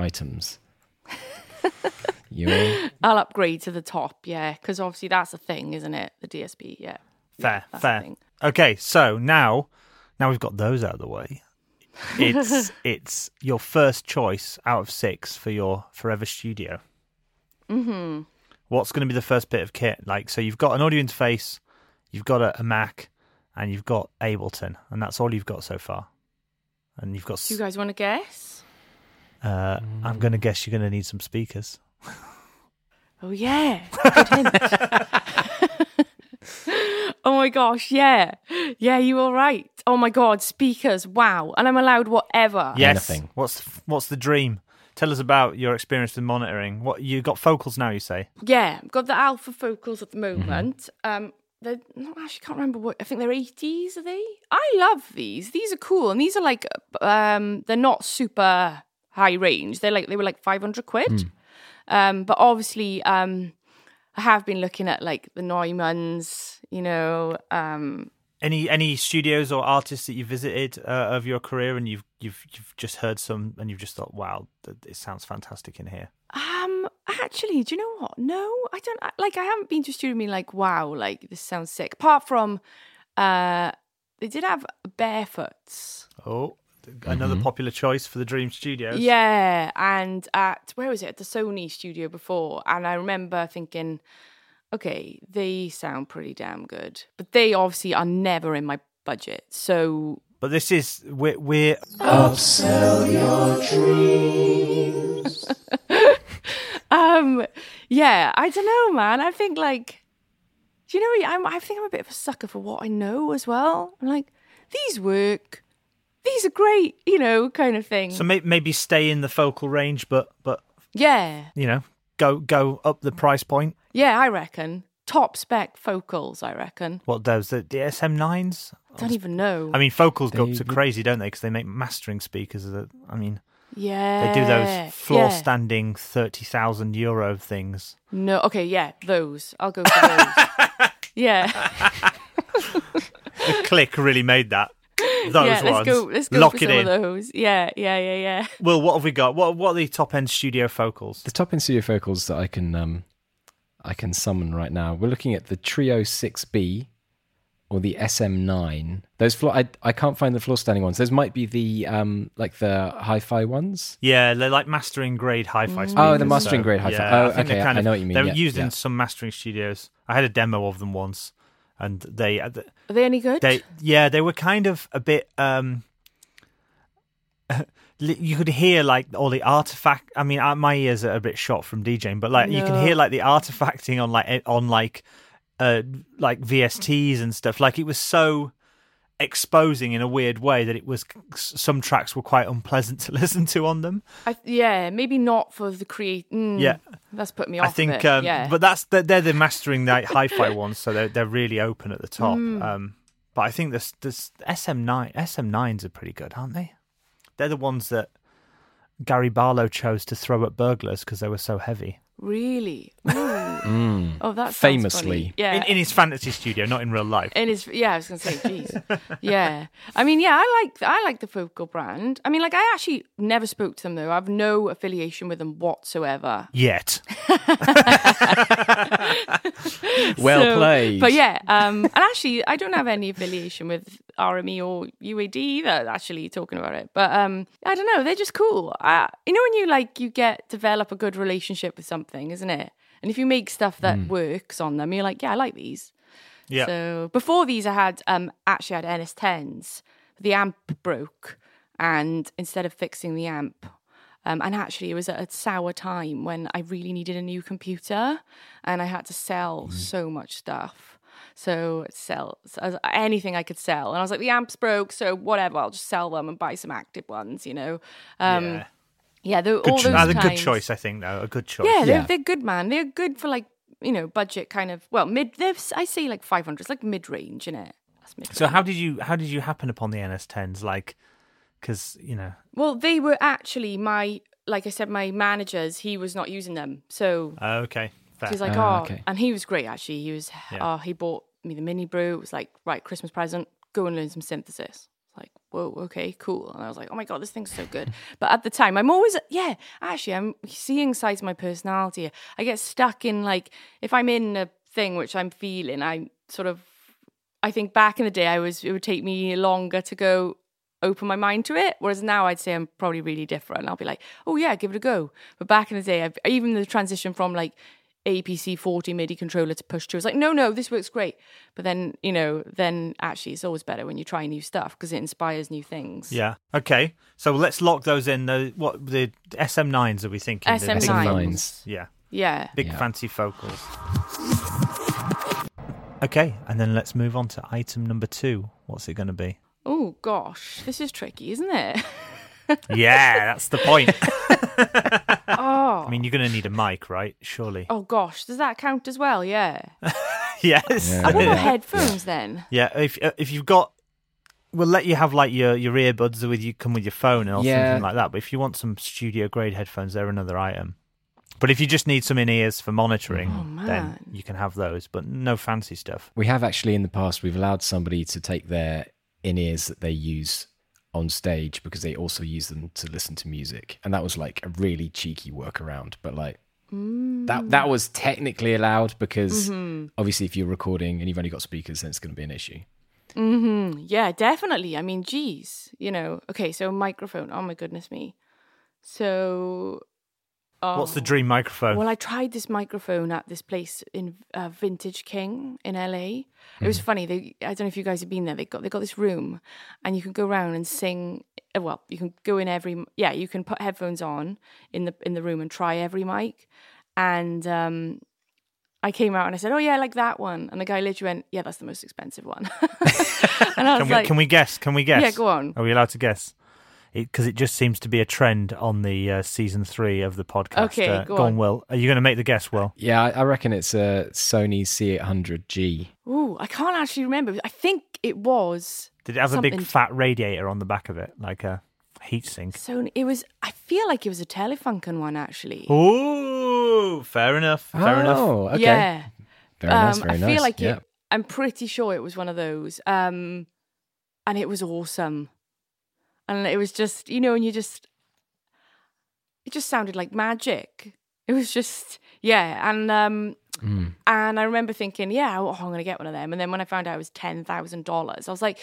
items. [laughs] you [gasps] I'll upgrade to the top. Yeah, because obviously that's a thing, isn't it? The DSP. Yeah. Fair, the fair. Okay, so now, now we've got those out of the way. It's [laughs] it's your first choice out of six for your Forever Studio. Mm-hmm. What's going to be the first bit of kit? Like, so you've got an audio interface, you've got a, a Mac, and you've got Ableton, and that's all you've got so far. And you've got. Do you guys want to guess? Uh, I'm going to guess you're going to need some speakers. [laughs] Oh yeah. [laughs] Oh my gosh, yeah. Yeah, you were right. Oh my god, speakers, wow. And I'm allowed whatever. Yes. Anything. What's what's the dream? Tell us about your experience with monitoring. What you got focals now? You say. Yeah, I've got the alpha focals at the Mm-hmm. moment. Um they're not actually can't remember what I think they're 80s, are they? I love these. These are cool. And these are like um they're not super high range. They're like they were like 500 quid. Hmm. Um but obviously um I have been looking at like the Neumanns, you know, um Any any studios or artists that you visited uh, of your career, and you've you've you've just heard some, and you've just thought, wow, it sounds fantastic in here. Um, actually, do you know what? No, I don't. Like, I haven't been to a studio and been like, wow, like this sounds sick. Apart from, uh, they did have barefoots. Oh, another popular choice for the Dream Studios. Yeah, and at where was it? At the Sony studio before, and I remember thinking, okay, they sound pretty damn good, but they obviously are never in my budget. So but this is we're, we're upsell your dreams. [laughs] Um, yeah, I don't know, man. I think like, do you know? I'm, I think I'm a bit of a sucker for what I know as well. I'm like, these work, these are great, you know, kind of thing. so may, maybe stay in the focal range, but but yeah, you know go go up the price point. yeah, I reckon top spec focals. I reckon. What does the, the SM9s? Don't even know. I mean, focals go up to crazy, don't they? Because they make mastering speakers. That I mean, yeah, they do those floor yeah. standing thirty thousand euro things. No, okay, yeah, those. I'll go for those. [laughs] yeah, [laughs] The click really made that. Those yeah. ones. Let's go. Let's go Lock for it some in. of those. Yeah, yeah, yeah, yeah. [laughs] Well, what have we got? What what are the top end studio focals? The top end studio focals that I can um, I can summon right now. We're looking at the Trio 6B or the SM9. Those floor I I can't find the floor standing ones. Those might be the um like the hi-fi ones. Yeah, they're like mastering grade hi-fi speakers. Oh, the mastering so, grade hi-fi. yeah, Oh, I okay, kind I of- know what you mean. They're Yeah, used yeah. in some mastering studios. I had a demo of them once, and they Are they any good? they yeah they were kind of a bit um [laughs] you could hear like all the artifact i mean uh, my ears are a bit shot from djing but like you can hear like the artifacting on like eh, on like uh like vsts and stuff like it was so exposing in a weird way that it was some tracks were quite unpleasant to [laughs] listen to on them I, yeah, maybe not for the create. Mm, Yeah. that's put me off. I think, um, yeah, but that's they're, they're the mastering the hi-fi [laughs] ones, so they're they're really open at the top. Hmm. Um, but I think this this SM9 SM9s are pretty good, aren't they? They're the ones that Gary Barlow chose to throw at burglars because they were so heavy. Really? [laughs] Ooh. Oh, that's Famously. funny. Yeah. In, in his fantasy studio, not in real life. In his, yeah, I was gonna say, jeez, yeah. I mean, yeah, I like I like the Focal brand. I mean, like, I actually never spoke to them though. I have no affiliation with them whatsoever. Yet. [laughs] Well So- played. But yeah, um, and actually, I don't have any affiliation with RME or UAD either. Actually, talking about it, but um, I don't know. They're just cool. Uh, you know, when you like, you get develop a good relationship with something, isn't it? And if you make stuff that works on them, you're like, yeah, I like these. Yeah. So before these, I had um actually had NS10s. The amp broke, and instead of fixing the amp, um, and actually it was at a sour time when I really needed a new computer, and I had to sell so much stuff. So sell so anything I could sell, and I was like, the amps broke, so whatever, I'll just sell them and buy some active ones, you know. Um, yeah. Yeah, the, Good all cho- those uh, a good times- choice, I think, though. A good choice. yeah, they're, Yeah. they're good, man. They're good for like you know budget kind of well mid. They're, I say like five hundred. It's like mid range, isn't it? That's mid. So how did you how did you happen upon the NS10s? Like, because you know, Well, they were actually my like I said, my managers. He was not using them, so oh, okay, fair. he's like, Oh, oh, okay. and he was great actually. He was, Yeah. oh, he bought me the MiniBrute. It was like, right, Christmas present. Go and learn some synthesis. Like, whoa, okay, cool. And I was like, oh my god, this thing's so good. [laughs] But at the time, I'm always, yeah, actually, I'm seeing sides of my personality. I get stuck in like, if I'm in a thing which I'm feeling, I sort of, I think back in the day, I was, it would take me longer to go open my mind to it. Whereas now I'd say I'm probably really different. I'll be like, oh yeah, give it a go. But back in the day, I've, even the transition from like APC 40 MIDI controller to push two was like, no, no, this works great. But then, you know, then actually it's always better when you try new stuff because it inspires new things. Yeah. Okay. So let's lock those in. The what the SM9s are we thinking? The- SM9s. SM9s. Yeah. Yeah. Big Yeah. fancy focals. Okay, and then let's move on to item number two. What's it going to be? Oh gosh, this is tricky, isn't it? [laughs] Yeah, that's the point. [laughs] oh. I mean, you're going to need a mic, right? Surely. Oh gosh, does that count as well? Yeah. [laughs] yes. Yeah. I want Yeah. headphones then. Yeah, if uh, if you've got, we'll let you have like your your earbuds with you come with your phone or Yeah. something like that. But if you want some studio grade headphones, they're another item. But if you just need some in ears for monitoring, Oh, then you can have those. But no fancy stuff. We have actually in the past we've allowed somebody to take their in ears that they use on stage because they also use them to listen to music, and that was like a really cheeky workaround. But like that mm. that was technically allowed because mm-hmm. obviously if you're recording and you've only got speakers, then it's going to be an issue. Mm-hmm. Yeah, definitely. I mean, geez, you know. Okay, so microphone. Oh my goodness me. So. Oh. What's the dream microphone? Well, I tried this microphone at this place in uh, Vintage King in LA. It was funny. They, I don't know if you guys have been there. They got they got this room, and you can go around and sing. uh, Well, you can go in every. Yeah, you can put headphones on in the in the room and try every mic. And um, I came out and I said, "Oh yeah, I like that one." And the guy literally went, "Yeah, that's the most expensive one." [laughs] and I [laughs] was can we like, can we guess? Can we guess? Yeah, go on. Are we allowed to guess? Because it, just seems to be a trend on the uh, season three of the podcast. Okay, uh, go on, on. Will. Are you going to make the guess, Will? Yeah, I, I reckon it's a Sony C800G. "Ooh, I can't actually remember. I think it was." Did it have a big fat radiator on the back of it, like a heat sink? So it was. I feel like it was a Telefunken one actually. Ooh, fair enough. Fair enough. Oh, okay. Yeah. Very nice. Um, Very I nice. feel like yeah. it. I'm pretty sure it was one of those, um, and it was awesome. And it was just, you know, and you just, it just sounded like magic. It was just, yeah, and um, Mm. and I remember thinking, yeah, oh, I'm gonna get one of them. And then when I found out it was ten thousand dollars, I was like,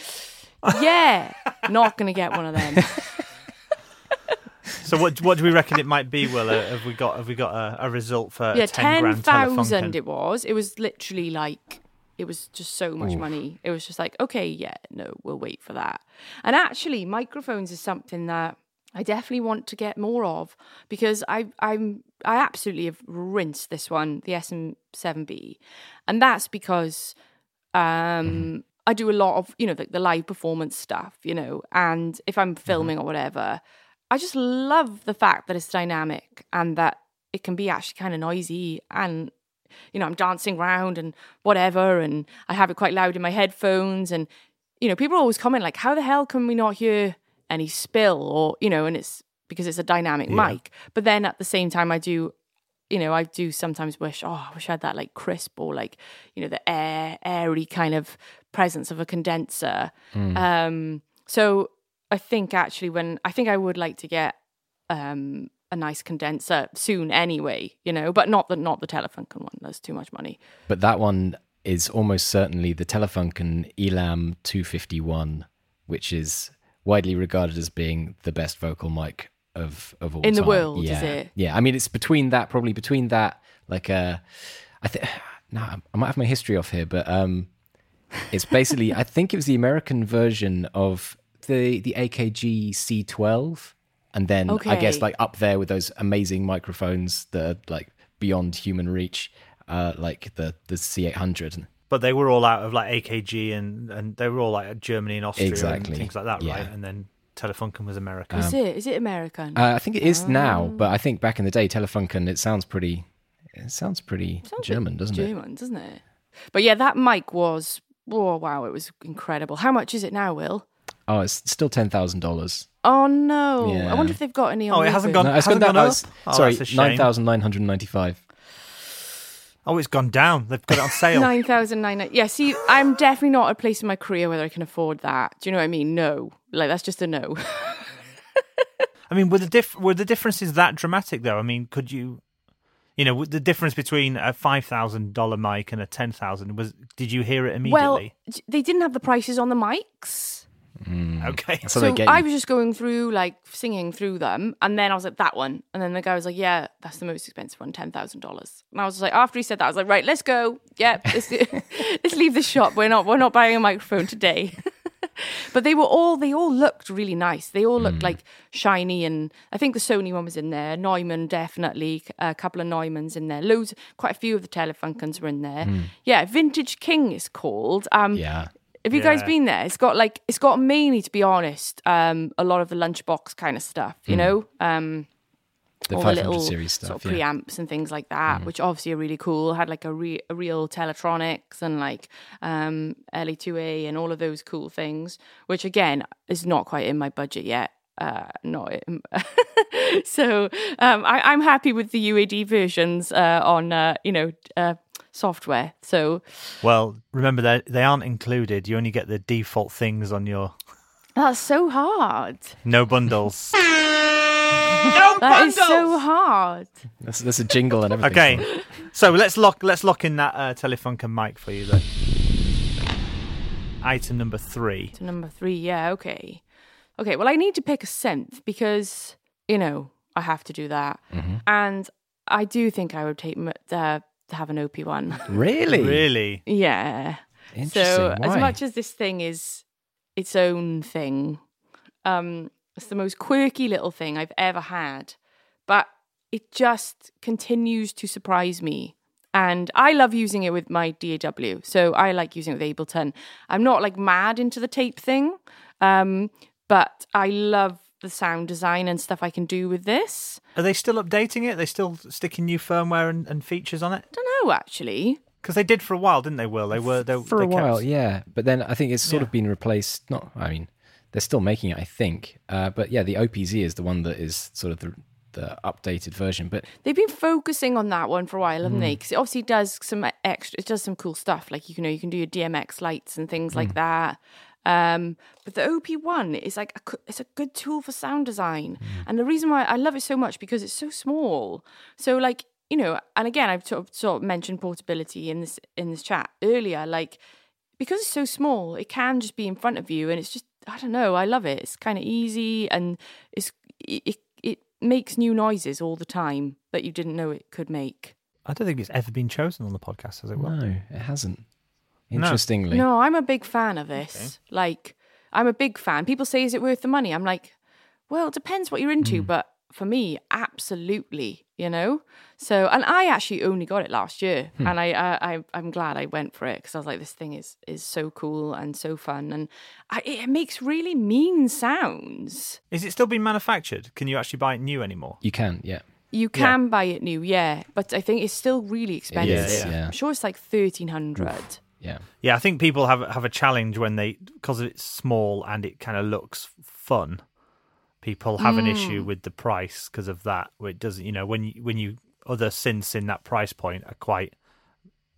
yeah, not gonna get one of them. [laughs] So what what do we reckon it might be, Will? Have we got have we got a, a result for yeah, ten thousand it was. It was literally like it was just so much money. It was just like, okay, yeah, no, we'll wait for that. And actually, microphones is something that I definitely want to get more of because I I'm I absolutely have rinsed this one, the SM7B, and that's because um I do a lot of you know the, the live performance stuff, you know, and if I'm filming or whatever, I just love the fact that it's dynamic and that it can be actually kind of noisy and you know I'm dancing around and whatever and I have it quite loud in my headphones and you know people always comment like how the hell can we not hear any spill or you know and it's because it's a dynamic Yeah. mic. But then at the same time, I do, you know, I do sometimes wish, oh, I wish I had that like crisp or like, you know, the air, airy kind of presence of a condenser. Um, so I think actually, when I think I would like to get um, a nice condenser soon anyway, you know, but not the not the Telefunken one. That's too much money. But that one is almost certainly the Telefunken Elam 251, which is widely regarded as being the best vocal mic of of all In the time. world, is yeah. it? Yeah, I mean it's between that, probably between that, like uh, I think. [sighs] No, I might have my history off here, but um, [laughs] it's basically I think it was the American version of the the AKG C12, and then I guess like up there with those amazing microphones that are like beyond human reach, uh, like the the C800. But they were all out of like AKG and and they were all like Germany and Austria Exactly. and things like that, right? And then Telefunken was America. Is it? Is it American? Uh, I think it is now, Oh. but I think back in the day, Telefunken it sounds pretty. It sounds pretty Sounds German, doesn't it? German, doesn't it? But yeah, that mic was oh wow, it was incredible. How much is it now, Will? Oh, it's still ten thousand dollars. Oh no! Yeah. I wonder if they've got any. On Oh, it hasn't gone- No, it's hasn't gone down. gone oh, up? it's- Oh, sorry, that's a shame. nine thousand nine hundred ninety-five. Oh, it's gone down. They've got it on sale. Nine thousand nine. Yeah, see, I'm definitely not at a place in my career where I can afford that. Do you know what I mean? No, like that's just a no. [laughs] I mean, were the diff- were the differences that dramatic though? I mean, could you, you know, the difference between a five thousand dollar mic and a ten thousand was? Did you hear it immediately? j- they didn't have the prices on the mics. Okay, So, So they I was just going through, like, singing through them, and then I was like, that one. And then the guy was like, yeah, that's the most expensive one, $10,000. And I was like, after he said that, I was like, right, let's go. Yeah, let's, [laughs] let's leave the shop. We're not, we're not buying a microphone today. [laughs] but they were all, they all looked really nice. They all looked like shiny, and I think the Sony one was in there. Neumann, definitely. A couple of Neumanns in there. Loads, quite a few of the Telefunkens were in there. Yeah, Vintage King is called. Um, yeah. Have you guys been there? It's got like it's got mainly, to be honest, um, a lot of the lunchbox kind of stuff. You know, um, The all the little series stuff. sort of yeah. preamps and things like that, which obviously are really cool. Had like a, re- a real Teletronix and like um, LA2A and all of those cool things, which again is not quite in my budget yet. Uh, not [laughs] so. Um, I, I'm happy with the UAD versions uh, on uh, you know uh, software. So well, remember they they aren't included. You only get the default things on your that's so hard. no bundles. [laughs] No bundles. That is so hard. That's, that's a jingle and everything. Okay, so let's lock let's lock in that uh, Telefunken mic for you then. Item number three. To number three, yeah, okay. Okay, well, I need to pick a synth because, you know, I have to do that. And I do think I would take m- uh, to have an OP one. Really? Really? yeah. Interesting. So, as much as this thing is its own thing, um, it's the most quirky little thing I've ever had. But it just continues to surprise me. And I love using it with my DAW. So I like using it with Ableton. I'm not like mad into the tape thing, um, but I love the sound design and stuff I can do with this. Are they still updating it? Are They still sticking new firmware and, and features on it? I don't know, actually. Because they did for a while, didn't they? Will they were they, for they a while, yeah. But then I think it's sort Yeah. of been replaced. Not, I mean, they're still making it, I think. Uh, but yeah, the OPZ is the one that is sort of the the updated version. But They've been focusing on that one for a while, haven't they? Mm. Because it obviously does some extra. It does some cool stuff, like you can know you can do your DMX lights and things Mm. like that. Um, but the OP one is like a, it's a good tool for sound design, Mm. and the reason why I love it so much because it's so small. So like you know, and again, I've sort of, sort of mentioned portability in this in this chat earlier. Like because it's so small, it can just be in front of you, and it's just I don't know. I love it. It's kind of easy, and it's it, it it makes new noises all the time that you didn't know it could make. I don't think it's ever been chosen on the podcast, has it? Will? no, it hasn't. Interestingly, No, I'm a big fan of this. Like, I'm a big fan. People say, "Is it worth the money?" I'm like, well, it depends what you're into, hmm. but for me, absolutely. You know. So, and I actually only got it last year, hmm. and I, I, I I'm glad I went for it because I was like, this thing is is so cool and so fun, and I, it makes really mean sounds. Is it still being manufactured? Can you actually buy it new anymore? you can. Yeah, You can buy it new, yeah, but I think it's still really expensive. is, yeah. I'm sure it's like thirteen hundred. Yeah. Yeah, I think people have have a challenge when they because it's small and it kind of looks fun. people have an issue mm. with the price because of that. Where it doesn't, you know, when you, when you other synths in that price point are quite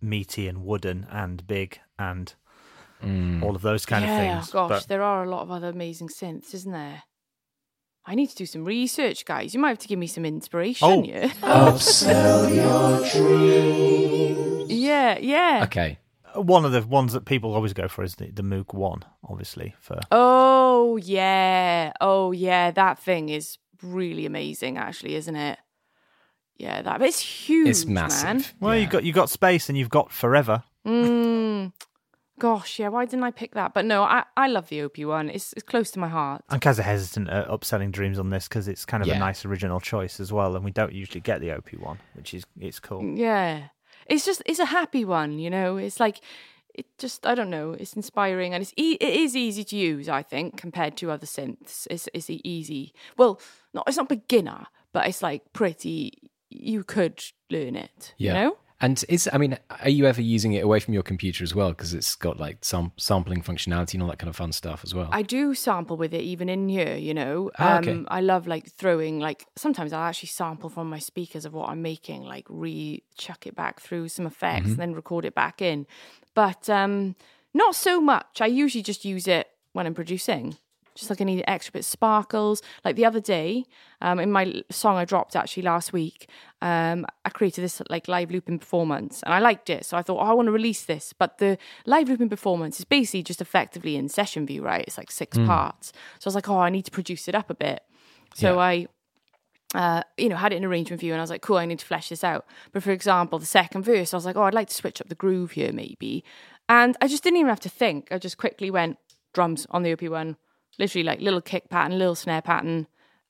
meaty and wooden and big and mm. all of those kind yeah, of things. Oh gosh, But there are a lot of other amazing synths, isn't there? I need to do some research, guys. You might have to give me some inspiration. Oh. Yeah. Upsell your dreams. yeah, yeah. Okay. One of the ones that people always go for is the, the Moog One, obviously for Oh yeah. Oh yeah. That thing is really amazing, actually, isn't it? Yeah, that. It's huge, It's man. massive. well, Yeah. you got you got space and you've got forever. Mm. Gosh, yeah. Why didn't I pick that? But no, I, I love the OP one. It's it's close to my heart. I'm kind of hesitant at upselling Dreams on this because it's kind of Yeah. a nice original choice as well, and we don't usually get the OP one, which is it's cool. Yeah, it's just it's a happy one. You know, it's like it just I don't know. It's inspiring and it's e- it is easy to use. I think compared to other synths, it's it's easy. Well, not it's not beginner, but it's like pretty. You could learn it. Yeah. You know. And is I mean, are you ever using it away from your computer as well? Because it's got like some sampling functionality and all that kind of fun stuff as well. I do sample with it even in here, you know. Ah, Um. I love like throwing like sometimes I'll actually sample from my speakers of what I'm making, like re chuck it back through some effects Mm-hmm. and then record it back in. But um not so much. I usually just use it when I'm producing. Just like I need extra bit of sparkles. Like the other day, um, in my song I dropped actually last week, um, I created this like live looping performance and I liked it. So I thought, oh, I want to release this. But the live looping performance is basically just effectively in session view, right? It's like six parts. So I was like, oh, I need to produce it up a bit. So Yeah. I uh, you know, had it in arrangement view, and I was like, cool, I need to flesh this out. But for example, the second verse, I was like, oh, I'd like to switch up the groove here, maybe. And I just didn't even have to think. I just quickly went drums on the OP1, literally like little kick pattern, little snare pattern,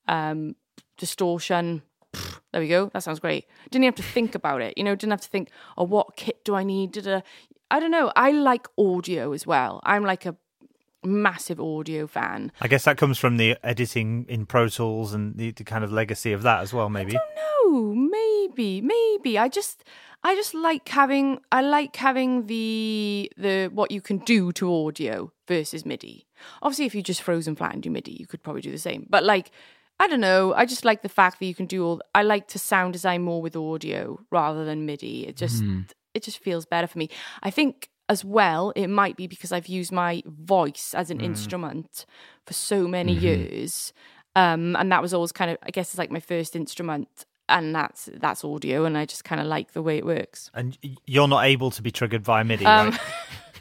um, distortion. Pfft, There we go. That sounds great. Didn't even have to think about it. You know, didn't have to think, oh, what kit do I need? Da-da. I don't know. I like audio as well. I'm like a massive audio fan. I guess that comes from the editing in Pro Tools and the, the kind of legacy of that as well, maybe. No, maybe, maybe. I just I just like having I like having the the what you can do to audio versus MIDI. Obviously if you just frozen flat and do MIDI, you could probably do the same. But like I don't know, I just like the fact that you can do all I like to sound design more with audio rather than MIDI. It just it just feels better for me. I think as well, it might be because I've used my voice as an instrument for so many years. Um, and that was always kind of I guess it's like my first instrument and that's that's audio and I just kind of like the way it works. And you're not able to be triggered via MIDI, Um, right?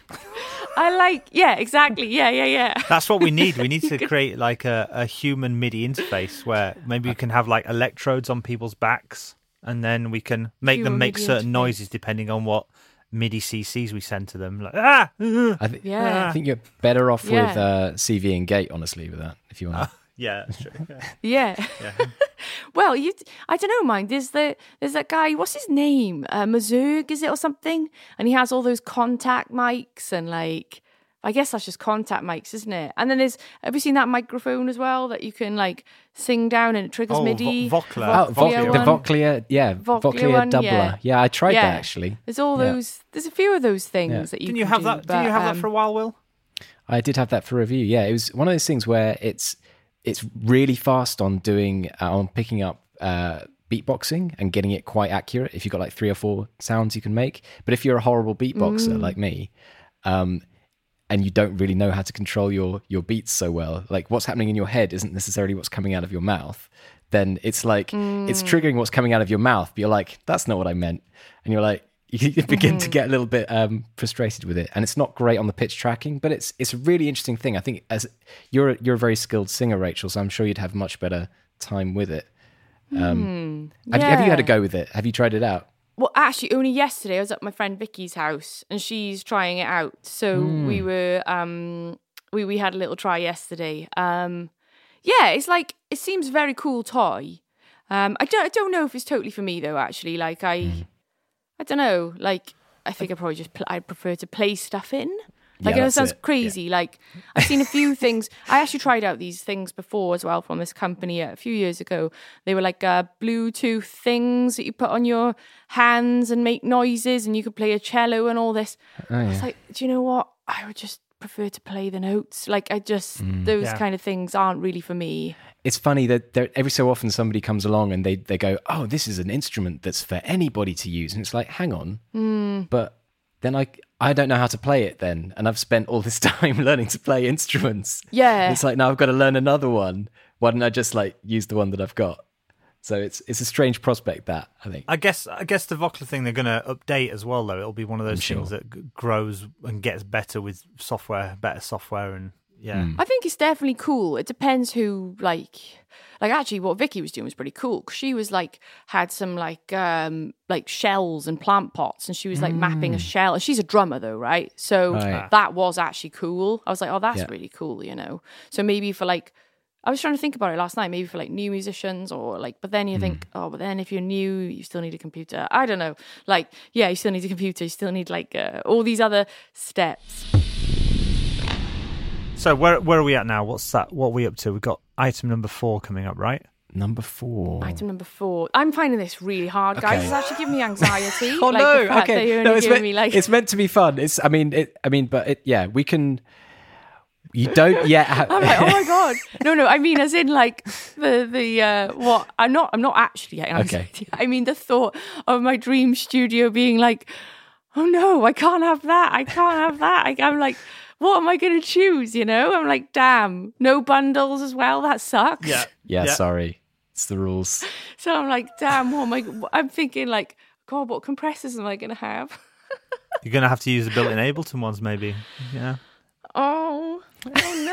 [laughs] [laughs] I like yeah, exactly. Yeah, yeah, yeah. That's what we need. We need [laughs] to create like a, a human MIDI interface where maybe we can have like electrodes on people's backs and then we can make them make MIDI certain interface. noises depending on what MIDI CCs we send to them. Like, ah! uh, I, th- Yeah. I think you're better off with uh, CV and Gate, honestly, with that. If you want. [laughs] Yeah, that's true. [laughs] Yeah. [laughs] well, you I don't know, mind. There's the there's that guy, what's his name? Uh Mazurg, is it or something? And he has all those contact mics and like I guess that's just contact mics, isn't it? And then there's have you seen that microphone as well that you can like sing down and it triggers Oh, MIDI? Vo- Vochlea. Oh, Voc- Vochlea the one. Vochlea, yeah, Vochlea Vochlea, one, Dubler. yeah. Yeah. I tried Yeah. that actually. There's all Yeah. those there's a few of those things Yeah. that you Didn't can you have do, that? Didn't you have um, that for a while, Will? I did have that for review. Yeah, it was one of those things where it's it's really fast on doing uh, on picking up uh, beatboxing and getting it quite accurate. If you've got like three or four sounds you can make, but if you're a horrible beatboxer like me, um, and you don't really know how to control your your beats so well, like what's happening in your head isn't necessarily what's coming out of your mouth. Then it's like it's triggering what's coming out of your mouth. But you're like, that's not what I meant, and you're like. You begin to get a little bit um, frustrated with it, and it's not great on the pitch tracking. But it's it's a really interesting thing. I think as you're a, you're a very skilled singer, Rachel, so I'm sure you'd have much better time with it. Um, have, you- have you had a go with it? Have you tried it out? Well, actually, only yesterday I was at my friend Vicky's house and she's trying it out. So we were, um, we we had a little try yesterday. Um, yeah, it's like it seems a very cool toy. Um, I don't I don't know if it's totally for me though. Actually, like I, I don't know. Like I think I probably just pl- I prefer to play stuff in. Like Yeah, it sounds it. Yeah. crazy. Like I've seen a few [laughs] things. I actually tried out these things before as well from this company a few years ago. They were like uh, Bluetooth things that you put on your hands and make noises, and you could play a cello and all this. Oh, I was like, do you know what? I would just prefer to play the notes. Like I just Mm. those Yeah. kind of things aren't really for me. It's funny that there, every so often somebody comes along and they, they go, oh, this is an instrument that's for anybody to use. And it's like, hang on. Hmm. But then I, I don't know how to play it then. And I've spent all this [laughs] time learning to play instruments. Yeah. It's like, now I've got to learn another one. Why don't I just like use the one that I've got? So it's it's a strange prospect that I think. I guess I guess the Vocal thing they're going to update as well though. It'll be one of those I'm things sure. that g- grows and gets better with software, better software, and yeah. Hmm. I think it's definitely cool. It depends who like like actually what Vicky was doing was pretty cool 'cause she was like had some like um like shells and plant pots and she was like mapping a shell. She's a drummer though, right? So Right. that was actually cool. I was like, "Oh, that's Yeah. really cool," you know. So maybe for like I was trying to think about it last night, maybe for like new musicians or like, but then you think, oh, but then if you're new, you still need a computer. I don't know. Like, yeah, you still need a computer. You still need like uh, all these other steps. So where where are we at now? What's that? What are we up to? We've got item number four coming up, right? Number four. Item number four. I'm finding this really hard, guys. Okay. It's actually giving me anxiety. [laughs] Oh like, no! the fact that Okay, no, it's meant, me like it's meant to be fun. It's I mean it. I mean, but it, yeah, we can. You don't yet have. I'm like, oh my [laughs] god, no, no. I mean, as in like the the uh, what? I'm not. I'm not actually getting anxiety. [laughs] I mean, the thought of my dream studio being like, oh no, I can't have that. I can't have that. I, I'm like, what am I going to choose? You know? I'm like, damn, no bundles as well. That sucks. yeah, Yeah. sorry, it's the rules. So I'm like, damn, what am I? I'm thinking like, God, what compressors am I going to have? [laughs] You're going to have to use the built-in Ableton ones, maybe. Yeah. Oh, oh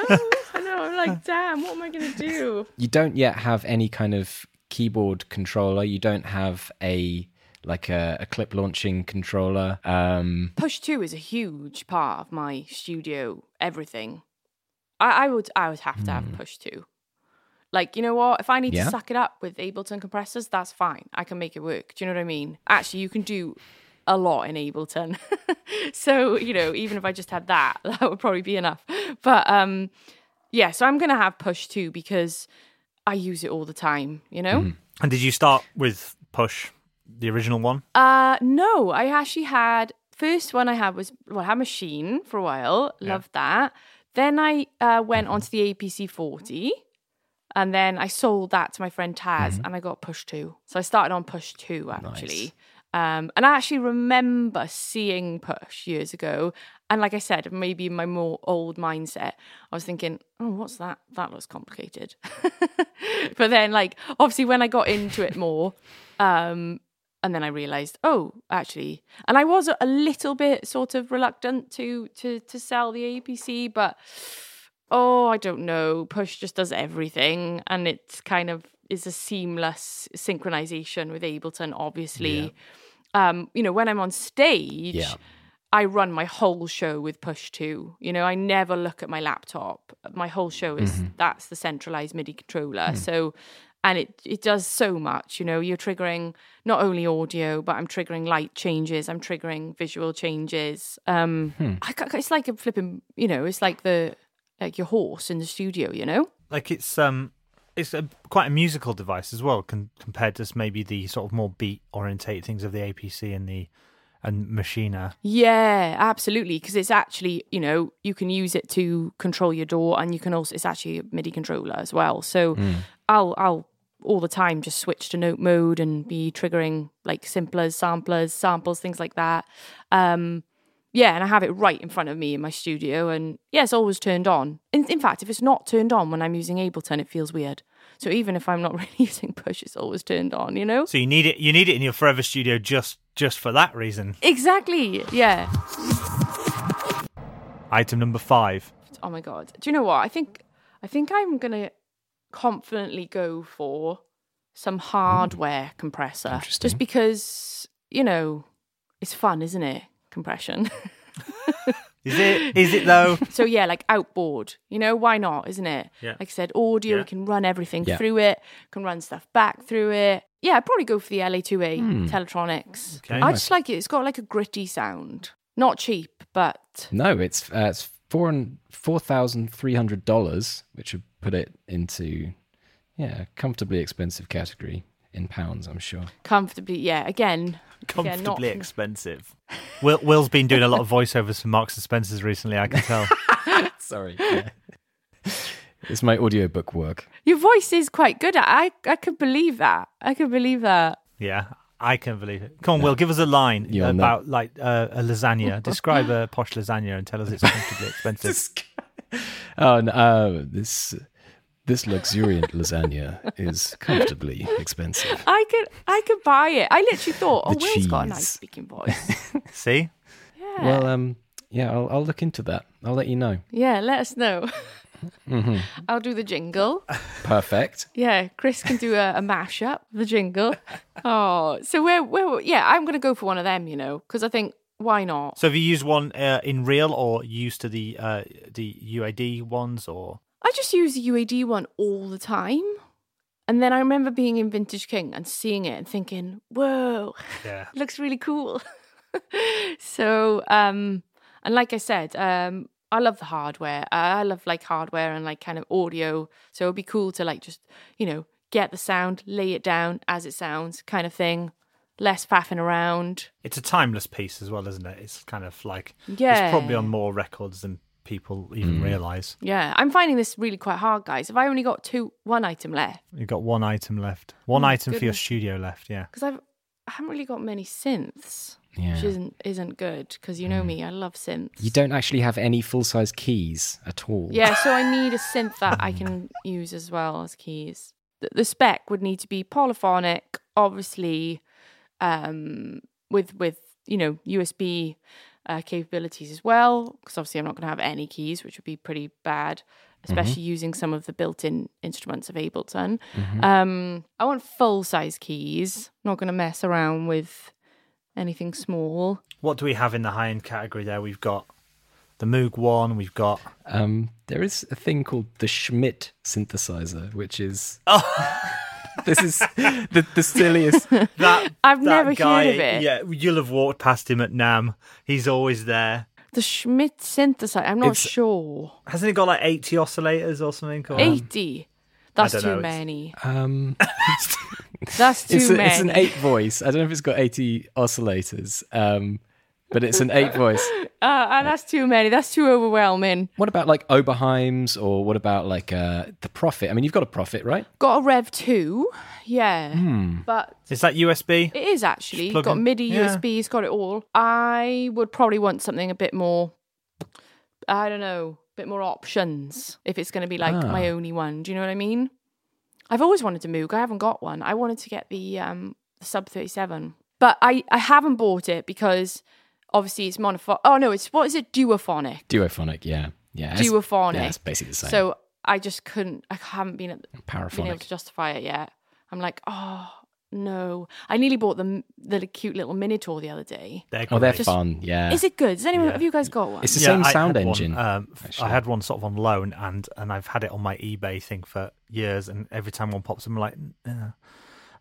no. I know. I'm like, damn, what am I going to do? You don't yet have any kind of keyboard controller. You don't have a like a, a clip launching controller. Um, Push two is a huge part of my studio everything. I, I would I would have to have push two. Like, you know what? If I need Yeah. to suck it up with Ableton compressors, that's fine. I can make it work. Do you know what I mean? Actually, you can do a lot in Ableton. [laughs] so, you know, even if I just had that, [laughs] that would probably be enough. But um yeah, so I'm gonna have push two because I use it all the time, you know? And did you start with Push, the original one? Uh no, I actually had first one I had was well, I had Maschine for a while, loved that. Then I uh, went onto the APC forty, and then I sold that to my friend Taz, and I got push two. So I started on push two actually. Um, and I actually remember seeing push years ago, and like I said, maybe in my more old mindset, I was thinking, "Oh, what's that? That looks complicated." [laughs] but then, like, obviously, when I got into it more, um, and then I realized, oh, actually, and I was a little bit sort of reluctant to to to sell the APC, but oh, I don't know. Push just does everything, and it's kind of is a seamless synchronization with Ableton. Obviously, um, you know, when I'm on stage. Yeah. I run my whole show with push two. You know, I never look at my laptop. My whole show is that's the centralized MIDI controller. So and it it does so much, you know, you're triggering not only audio, but I'm triggering light changes, I'm triggering visual changes. Um I ca- it's like a flipping, you know, it's like the like your horse in the studio, you know? Like it's um, it's a, quite a musical device as well, con- compared to maybe the sort of more beat orientated things of the APC and the and Maschine. Yeah, absolutely. Because it's actually, you know, you can use it to control your DAW, and you can also it's actually a MIDI controller as well. So I'll I'll all the time just switch to note mode and be triggering like simplers, samplers, samples, things like that. Um, yeah, and I have it right in front of me in my studio, and yeah, it's always turned on. In, in fact, if it's not turned on when I'm using Ableton, it feels weird. So even if I'm not [laughs] really using push, it's always turned on. You know. So you need it. You need it in your forever studio just just for that reason. Exactly. Yeah. Item number five. oh my god do you know what i think i think i'm gonna confidently go for some hardware compressor Interesting. just because you know it's fun isn't it compression [laughs] Is it? Is it though? [laughs] so yeah like outboard you know why not isn't it Yeah. like i said audio Yeah. we can run everything Yeah. through it can run stuff back through it yeah i'd probably go for the la2a teletronix Okay. i just like it it's got like a gritty sound not cheap but no, it's uh, it's four and four thousand three hundred dollars, which would put it into yeah, comfortably expensive category in pounds, I'm sure. Comfortably, yeah. Again, again, not Comfortably expensive. Will, Will's been doing a lot of voiceovers for Marks and Spencers recently. I can tell. [laughs] Sorry. Yeah. it's my audiobook work. Your voice is quite good. I I can believe that. I can believe that. yeah, I can believe it. Come on, Will, give us a line You'll know. about like uh, a lasagna. Describe a posh lasagna and tell us it's comfortably [laughs] expensive. Oh, no, uh, this this luxuriant lasagna is comfortably expensive. I could I could buy it. I literally thought, oh, The Will's got a nice speaking voice. [laughs] See, Yeah. Well, um, yeah, I'll, I'll look into that. I'll let you know. yeah, let us know. Mm-hmm. [laughs] I'll do the jingle. Perfect. [laughs] Yeah, Chris can do a, a mashup, the jingle. Oh, so where, where, yeah, I'm going to go for one of them, you know, because I think, why not? so have you used one uh, in real or used to the uh, the UAD ones or? I just use the UAD one all the time. And then I remember being in Vintage King and seeing it and thinking, whoa, Yeah. [laughs] looks really cool. [laughs] so, um, and like I said, um, I love the hardware. I love like hardware and like kind of audio. So it'd be cool to like just, you know, get the sound, lay it down as it sounds kind of thing. Less faffing around. It's a timeless piece as well, isn't it? It's kind of like Yeah. it's probably on more records than people even mm. realize. Yeah. I'm finding this really quite hard, guys. If I only got two, one item left, You've got one item left, one Oh, item for your studio left. Yeah. because I've, I haven't really got many synths, Yeah. which isn't isn't good because you know mm. me, I love synths. You don't actually have any full size keys at all. Yeah, so I need a synth that I mm. can use as well as keys. The, the spec would need to be polyphonic, obviously, um, with with you know USB uh, capabilities as well. Because obviously, I'm not going to have any keys, which would be pretty bad, especially using some of the built-in instruments of Ableton. Um, I want full-size keys. I'm Not going to mess around with anything small. What do we have in the high end category there? We've got the Moog One. We've got Um, there is a thing called the Schmidt synthesizer, which is [laughs] Oh. This is the, the silliest. [laughs] that. I've that never guy, heard of it. Yeah, you'll have walked past him at NAMM. He's always there. The Schmidt synthesizer. I'm not It's- sure. Hasn't he got like eighty oscillators or something? Or... 80. That's don't too know, it's- many. Um, That's [laughs] too it's, a, many. it's an eight voice. I don't know if it's got eighty oscillators, um, but it's an eight voice. [laughs] Uh, uh, that's too many. That's too overwhelming. What about like Oberheim's, or what about like uh, the Prophet? I mean, you've got a Prophet, right? Got a Rev 2. Yeah. Hmm. But Is that USB? it is actually. Just plug got in. MIDI, Yeah. USB, it's got it all. I would probably want something a bit more, I don't know, a bit more options if it's going to be like Ah. my only one. Do you know what I mean? I've always wanted a Moog. I haven't got one. I wanted to get the um the Sub 37. But I, I haven't bought it because obviously it's monophonic. Oh, no, it's what is it? Duophonic. Duophonic, yeah, yeah, it's- Duophonic. Yeah, it's basically the same. So I just couldn't. I haven't been at, been able to justify it yet. I'm like, oh no! I nearly bought the the cute little Minitaur the other day. They're Oh, they're great. fun. Yeah, Is it good? Does anyone Yeah. have you guys got one? It's the Yeah, same I sound had one, engine. um, f- I actually. had one sort of on loan, and and I've had it on my eBay thing for years. And every time one pops, I'm like, uh,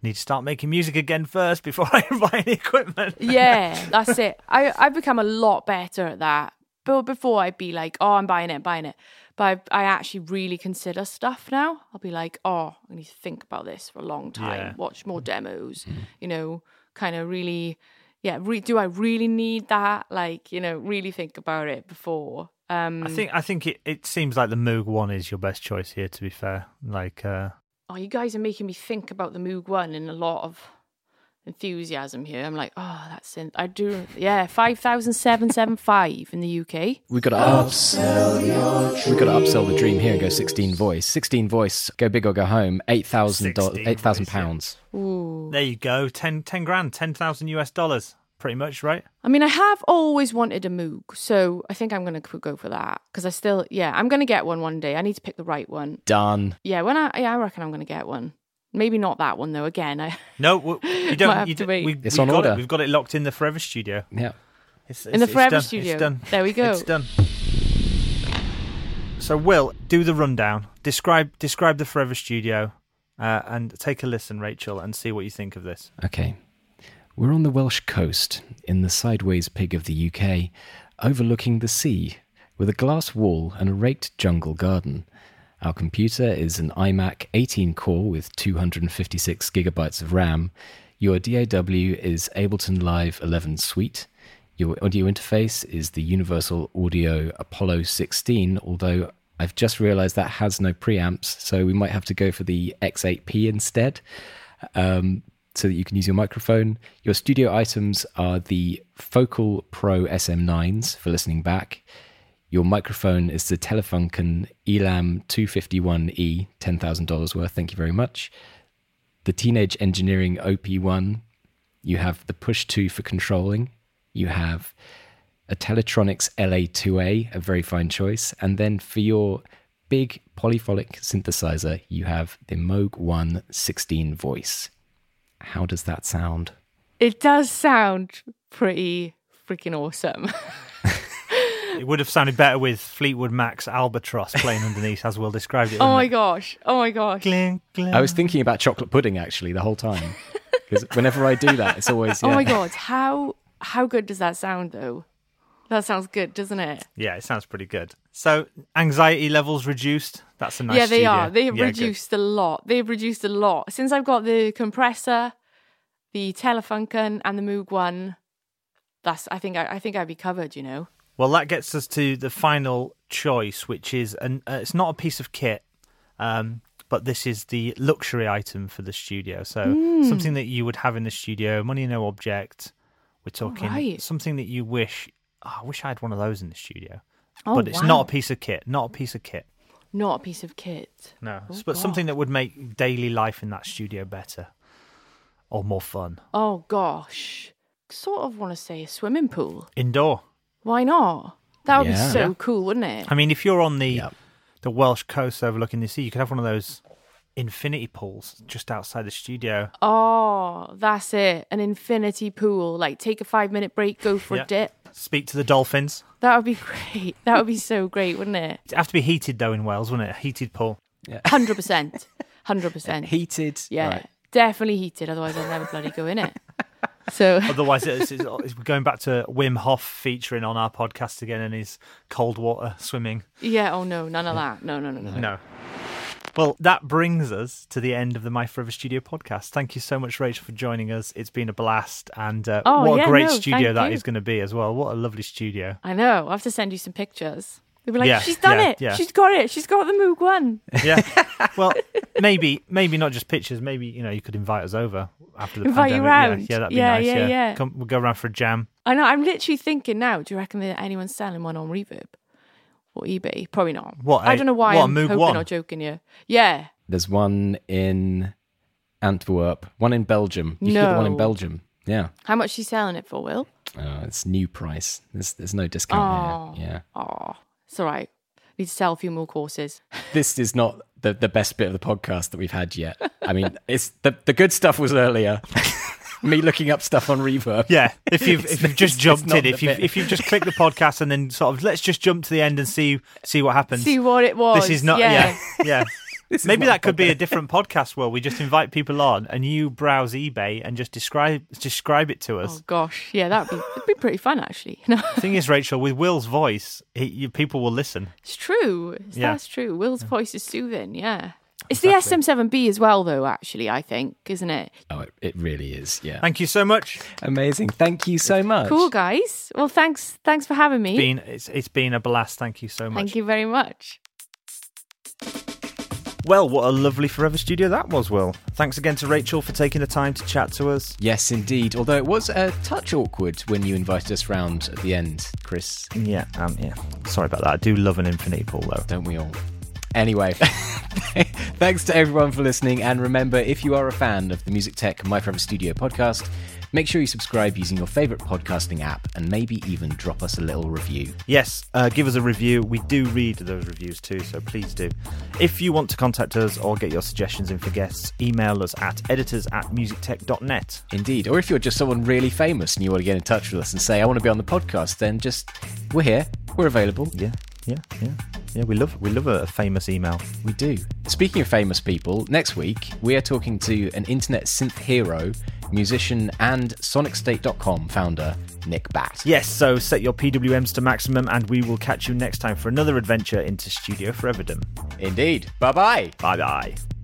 I need to start making music again first before [laughs] I buy any equipment. yeah, [laughs] that's it. I I've become a lot better at that. But before I'd be like, oh, I'm buying it, buying it. But I, I actually really consider stuff now. I'll be like, oh, I need to think about this for a long time. Yeah. Watch more demos. You know, kind of really, yeah. Re- do I really need that? Like, you know, really think about it before. Um, I think I think it, it seems like the Moog One is your best choice here. To be fair, like uh, oh, you guys are making me think about the Moog One in a lot of enthusiasm here. I'm like, oh, that's in. I do, yeah, five thousand seven seven five in the UK. We've got to upsell We've got to upsell the dream here and go 16 voice. 16 voice, go big or go home. Eight thousand dollars, 16 eight thousand yeah. pounds. Ooh. there you go, 10, 10 grand, ten thousand US dollars, pretty much, right? I mean, I have always wanted a Moog, so I think I'm going to go for that because I still, yeah, I'm going to get one one day. I need to pick the right one. Done. Yeah, when I, yeah, I reckon I'm going to get one. Maybe not that one though. Again, I [laughs] No, w- you don't. have You to don't wait. we, It's we've on got order. It, we've got it locked in the Forever Studio. Yeah. It's, in the it's- it's Forever done. Studio. It's done. There we go. It's done. So, Will, do the rundown. Describe describe the Forever Studio, uh, and take a listen, Rachel, and see what you think of this. Okay. We're on the Welsh coast, in the sideways pig of the UK, overlooking the sea, with a glass wall and a raked jungle garden. Our computer is an iMac 18 core with 256 gigabytes of RAM. Your DAW is Ableton Live 11 Suite. Your audio interface is the Universal Audio Apollo 16, although I've just realized that has no preamps, so we might have to go for the X8P instead. Um, so that you can use your microphone. Your studio items are the Focal Pro SM9s for listening back. Your microphone is the Telefunken Elam 251E, $10,000 worth. Thank you very much. The Teenage Engineering OP1. You have the Push 2 for controlling. You have a Teletronix LA2A, a very fine choice. And then for your big polyphonic synthesizer, you have the Moog 1 16 voice. How does that sound? It does sound pretty freaking awesome. It would have sounded better with Fleetwood Mac's Albatross playing underneath, as Will described it. oh my wouldn't gosh. Oh my gosh. it? Gling, gling. I was thinking about chocolate pudding actually the whole time. [laughs] Because whenever I do that, it's always. Oh my god. How how good does that sound though? That sounds good, doesn't it? Yeah, it sounds pretty good. So anxiety levels reduced. That's a nice. yeah, they studio. are. They've Yeah, good. reduced a lot. They've reduced a lot. Since I've got the compressor, the Telefunken and the Moog one, that's I think I, I think I'd be covered, you know. Well, that gets us to the final choice, which is an. Uh, it's not a piece of kit, um, but this is the luxury item for the studio. So Hmm. something that you would have in the studio, money no object. We're talking right. something that you wish. Oh, I wish I had one of those in the studio. Oh, but it's wow. not a piece of kit. Not a piece of kit. Not a piece of kit. No, Oh, but something that would make daily life in that studio better or more fun. Oh gosh. Sort of want to say a swimming pool. Indoor. Why not? That would Yeah. be so Yeah. cool, wouldn't it? I mean, if you're on the Yep. the Welsh coast overlooking the sea, you could have one of those infinity pools just outside the studio. Oh, that's it. An infinity pool. Like take a five minute break, go for Yeah. a dip. Speak to the dolphins. That would be [laughs] great. That would be so great, wouldn't it? It'd have to be heated though in Wales, wouldn't it? A heated pool. Yeah. Hundred percent. Hundred percent. [laughs] Heated. Yeah. Right. Definitely heated, otherwise I'll never bloody go in it. [laughs] So Otherwise, it's, it's, it's going back to Wim Hof featuring on our podcast again and his cold water swimming. yeah, oh no, none of that. No, no, no, no. No. Well, that brings us to the end of the My Forever Studio podcast. Thank you so much, Rachel, for joining us. It's been a blast, and uh, Oh, what a great no, studio that you. is going to be as well. What a lovely studio. I know. I'll have to send you some pictures. They'll be like, Yeah, she's done yeah, it. yeah. She's got it. She's got the Moog one. Yeah. [laughs] well, maybe maybe not just pictures. Maybe you know you could invite us over after the Invite you pandemic. round. Yeah, yeah, that'd be Yeah, nice. yeah, Yeah, yeah. Come, we'll go around for a jam. I know. I'm literally thinking now. Do you reckon that anyone's selling one on Reverb or eBay? Probably not. What, I a- don't know why what, a I'm Moog hoping one? or joking you. Yeah. There's one in Antwerp, one in Belgium. You should get the one in No. Belgium. Yeah. How much she selling it for, Will? Oh, it's new price. There's there's no discount here. Yeah. Oh, it's all right. Need to sell a few more courses. [laughs] This is not the, the best bit of the podcast that we've had yet. I mean, it's the the good stuff was earlier. [laughs] [laughs] Me looking up stuff on Reverb. Yeah, if you've if you've just [laughs] jumped in, if you if you've just clicked the podcast and then sort of let's just jump to the end and see see what happens. See what it was. this is not Yeah. yeah [laughs] yeah. This Maybe that could be a different podcast where we just invite people on and you browse eBay and just describe describe it to us. Oh gosh, yeah, that'd be that'd be pretty fun actually. No, The thing is, Rachel, with Will's voice, he, you, people will listen. it's true. Yeah. That's true. Will's voice is soothing. Yeah, it's the SM7B as well, though. Actually, I think, isn't it? Oh, it, it really is. Yeah. Thank you so much. Amazing. Thank you so much. Cool, guys. Well, thanks. Thanks for having me. Been it's it's been a blast. Thank you so much. Thank you very much. Well, what a lovely Forever Studio that was, Will. Thanks again to Rachel for taking the time to chat to us. Yes, indeed. Although it was a touch awkward when you invited us round at the end, Chris. Yeah, um, yeah. Sorry about that. I do love an infinity pool, though. Don't we all? Anyway, [laughs] thanks to everyone for listening. And remember, if you are a fan of the Music Tech My Forever Studio podcast, make sure you subscribe using your favorite podcasting app and maybe even drop us a little review. Yes, uh, give us a review. We do read those reviews too, so please do. If you want to contact us or get your suggestions in for guests, email us at editors at musictech.net. Indeed. Or if you're just someone really famous and you want to get in touch with us and say, I want to be on the podcast, then just, we're here, we're available. Yeah, yeah, yeah. Yeah, we love we love a famous email. We do. Speaking of famous people, next week we are talking to an internet synth hero musician and SonicState.com founder Nick Batt. Yes, so set your PWMs to maximum, and we will catch you next time for another adventure into Studio Foreverdom. Indeed. Bye bye. Bye bye.